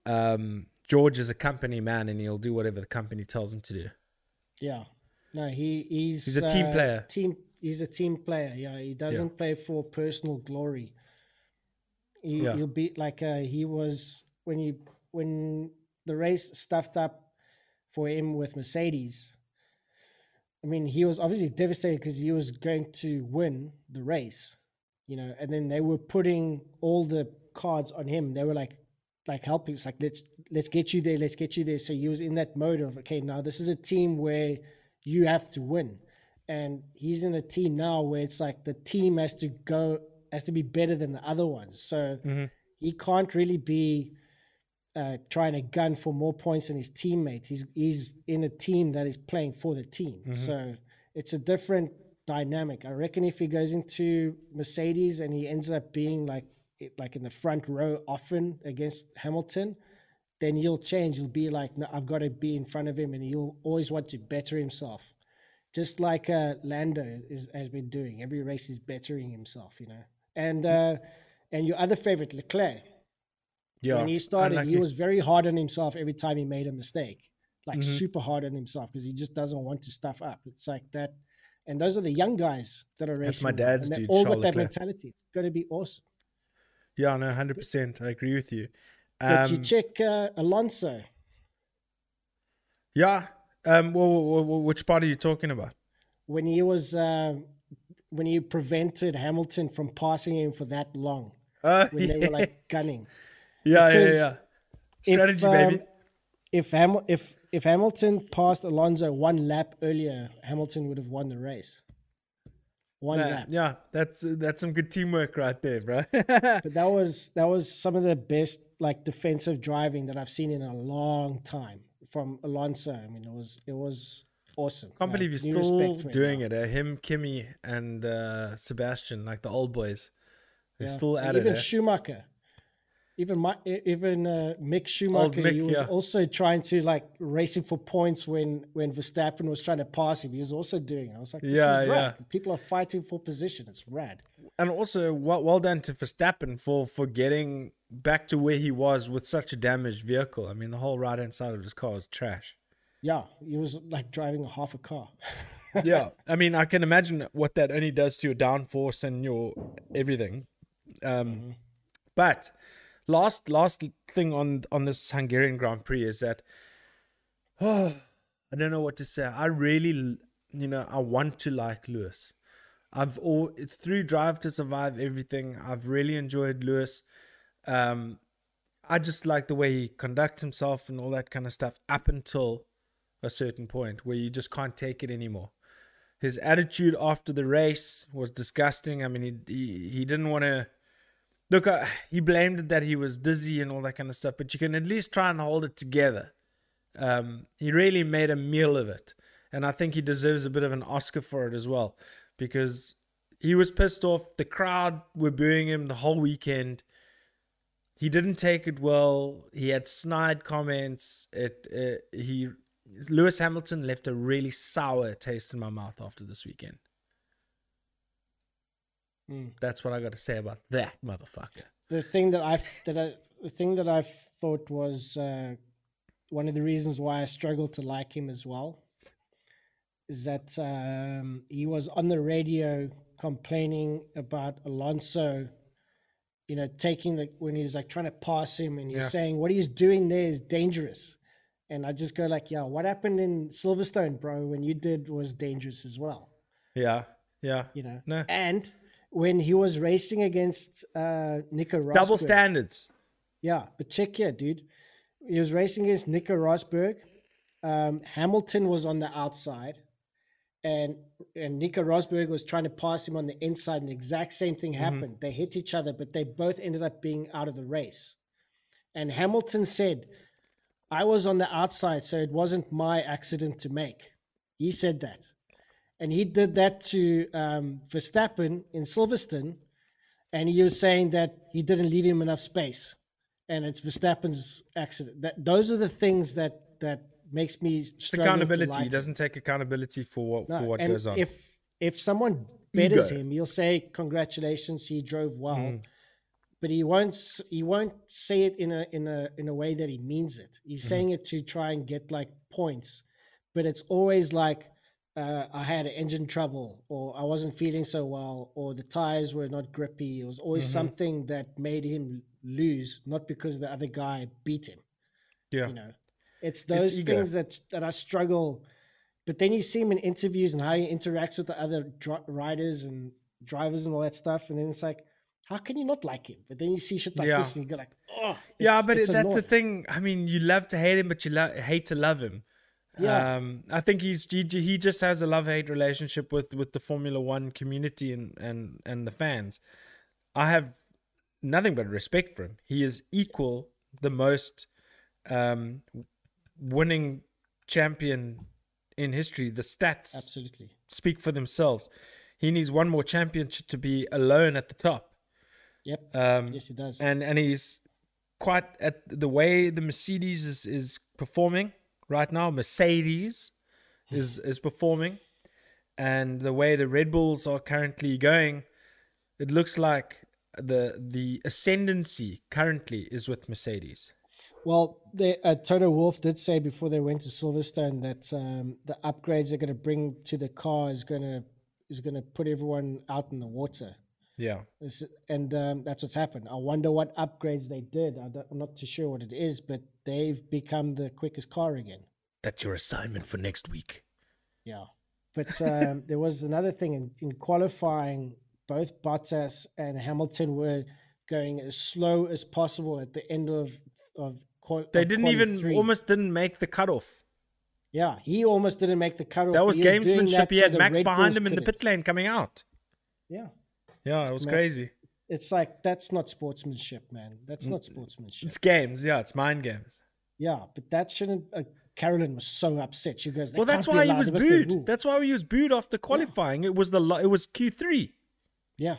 um George is a company man and he'll do whatever the company tells him to do. Yeah, no, he he's He's a team uh, player. Team, he's a team player. Yeah, he doesn't play for personal glory. He, Yeah. He'll be like uh, he was when he when the race stuffed up for him with Mercedes. I mean, he was obviously devastated because he was going to win the race, you know, and then they were putting all the cards on him. They were like, like helping. It's like let's let's get you there, let's get you there. So he was in that mode of okay, now this is a team where you have to win, and he's in a team now where it's like the team has to go has to be better than the other ones. So he can't really be uh, trying to gun for more points than his teammates. He's he's in a team that is playing for the team. So it's a different dynamic. I reckon if he goes into Mercedes and he ends up being like like in the front row often against Hamilton, then you'll change. You'll be like, no, I've got to be in front of him, and he'll always want to better himself. Just like uh, Lando is, has been doing. Every race is bettering himself, you know. And uh, and your other favorite, Leclerc Yeah, when he started, he was very hard on himself every time he made a mistake, like Mm-hmm. super hard on himself because he just doesn't want to stuff up. It's like that, and those are the young guys that are racing. That's my dad's dude, all got that Leclerc. mentality. It's going to be awesome. Yeah, no, hundred percent. I agree with you. But you Um, check uh, Alonso. yeah. Um. Well, which part are you talking about? when he was uh, when he prevented Hamilton from passing him for that long Uh, when they were like gunning. yeah, yeah, because yeah. If, Strategy, um, baby. If Ham- if if Hamilton passed Alonso one lap earlier, Hamilton would have won the race. One lap. yeah, that's that's some good teamwork right there, bro. But that was that was some of the best like defensive driving that I've seen in a long time from Alonso. I mean, it was it was awesome. Can't believe you're still respect for him doing it. Uh, him, Kimi, and uh, Sebastian, like the old boys, they're Yeah. still And at even eh? Schumacher, even my, even uh, Mick Schumacher, he was yeah. also trying to like racing for points when when Verstappen was trying to pass him. He was also doing. it. I was like, this Yeah, is yeah. People are fighting for position. It's rad. and also, well, well done to Verstappen for for getting back to where he was with such a damaged vehicle. I mean, the whole right hand side of his car was trash. Yeah, he was like driving half a car. yeah, I mean, I can imagine what that only does to your downforce and your everything. Um, But last last thing on on this Hungarian Grand Prix is that oh, I don't know what to say. I really, you know, I want to like Lewis. I've all it's through Drive to Survive everything. I've really enjoyed Lewis. Um, I just like the way he conducts himself and all that kind of stuff up until a certain point where you just can't take it anymore. His attitude after the race was disgusting. I mean, he he, he didn't want to look. Uh, he blamed it that he was dizzy and all that kind of stuff. But you can at least try and hold it together. Um, he really made a meal of it, and I think he deserves a bit of an Oscar for it as well because he was pissed off. The crowd were booing him the whole weekend. He didn't take it well. He had snide comments. It, uh he Lewis Hamilton left a really sour taste in my mouth after this weekend. Mm. That's what I got to say about that motherfucker. The thing that I that I the thing that I thought was uh, one of the reasons why I struggled to like him as well is that um, he was on the radio complaining about Alonso, you know, taking the when he was like trying to pass him and he's Yeah. saying what he's doing there is dangerous. And I just go like, yeah, what happened in Silverstone, bro, when you did was dangerous as well Yeah, yeah. you know. No. And when he was racing against uh, Nico Rosberg, Double standards. yeah, but check here, dude. He was racing against Nico Rosberg. Um, Hamilton was on the outside, and and Nico Rosberg was trying to pass him on the inside, and the exact same thing happened. They hit each other, but they both ended up being out of the race. And Hamilton said, "I was on the outside, so it wasn't my accident to make." He said that, and he did that to um, Verstappen in Silverstone, and he was saying that he didn't leave him enough space, and it's Verstappen's accident. That those are the things that that makes me It's accountability. like he doesn't take accountability for what No, for what and goes on. If if someone betters Ego. him, you'll say congratulations, he drove well, Mm. but he won't he won't say it in a in a in a way that he means it. He's Mm-hmm. saying it to try and get like points, but it's always like. Uh, I had engine trouble, or I wasn't feeling so well, or the tires were not grippy. It was always Mm-hmm. something that made him lose, not because the other guy beat him yeah, you know it's those ego. things that that i struggle but then you see him in interviews and how he interacts with the other dri- riders and drivers and all that stuff and then it's like how can you not like him but then you see shit like Yeah. this and you go like oh yeah, but it, that's the thing. I mean, you love to hate him, but you lo- hate to love him. Yeah. Um, I think he's he, he just has a love hate relationship with with the Formula One community and and and the fans. I have nothing but respect for him. He is equal the most um, winning champion in history. The stats absolutely speak for themselves. He needs one more championship to be alone at the top. yep Um, yes he does and and he's quite at the way the Mercedes is is performing right now. Mercedes is is performing, and the way the Red Bulls are currently going, it looks like the the ascendancy currently is with Mercedes. Well, they, uh, Toto Wolff did say before they went to Silverstone that um, the upgrades they're going to bring to the car is going to is going to put everyone out in the water. Yeah, This, and um, that's what's happened. I wonder what upgrades they did. I don't, I'm not too sure what it is, but they've become the quickest car again. that's your assignment for next week. Yeah. But um, there was another thing in, in qualifying, both Bottas and Hamilton were going as slow as possible at the end of of. They of didn't even three. almost didn't make the cutoff. Yeah, he almost didn't make the cutoff. That was he gamesmanship. that He had the Max behind Bulls him in the pit lane coming out. Yeah, Yeah, it was Ma- crazy. it's like that's not sportsmanship, man. That's not sportsmanship. It's games. Yeah, it's mind games. Yeah, but that shouldn't. Uh, Carolyn was so upset. She goes, Well, that's why he was There must be a booed. That's why he was booed after qualifying. It was the it was Q three. Yeah,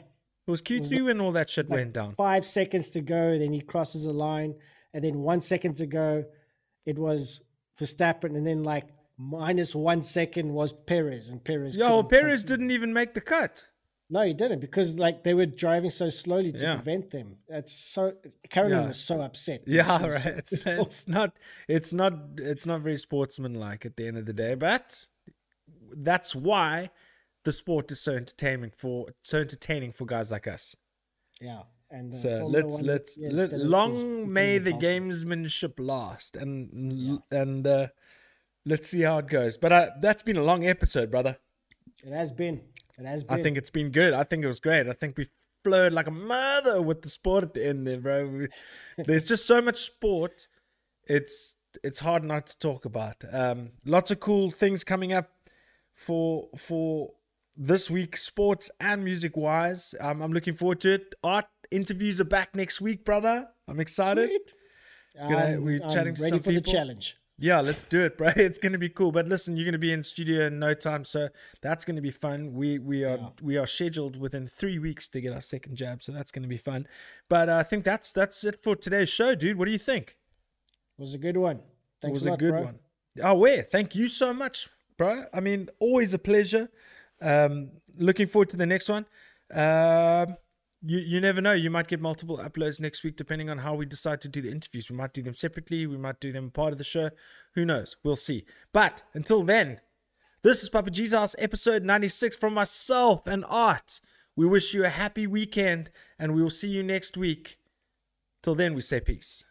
It was Q three when all that shit went down. five seconds to go, then he crosses the line, and then one second to go, it was Verstappen, and then like minus one second was Perez, and Perez. Yo, well, Perez didn't even make the cut. No, he didn't because like they were driving so slowly to Yeah. prevent them. That's so. Carolyn Yeah. was so upset. Yeah, right. so It's, it's not it's not it's not very sportsmanlike at the end of the day, but that's why the sport is so entertaining for so entertaining for guys like us. Yeah, and uh, So let's One, let's yes, let, long may the gamesmanship last, and and uh, let's see how it goes. But uh, that's been a long episode, brother. It has been. It has been. I think it's been good. I think it was great. I think we flowed like a mother with the sport at the end there, bro. There's just so much sport. It's it's hard not to talk about. Um, lots of cool things coming up for for this week, sports and music wise. Um, I'm looking forward to it. Art interviews are back next week, brother. I'm excited. Gonna- I'm- we're I'm chatting to ready some for people. the challenge. Yeah, let's do it, bro. It's gonna be cool. But listen, you're gonna be in studio in no time, so that's gonna be fun. We we are we are scheduled within three weeks to get our second jab, so that's gonna be fun. But uh, I think that's that's it for today's show, dude. What do you think? It was a good one. It was a a lot, good bro. one. Oh, where? Thank you so much, bro. I mean, always a pleasure. Um, looking forward to the next one. Um, you you never know. You might get multiple uploads next week, depending on how we decide to do the interviews. We might do them separately. We might do them part of the show. Who knows? We'll see. But until then, this is Papa House, episode 96 from myself and Art. We wish you a happy weekend, and we will see you next week. Till then, we say peace.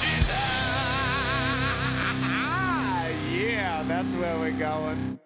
Jesus. Yeah, that's where we're going.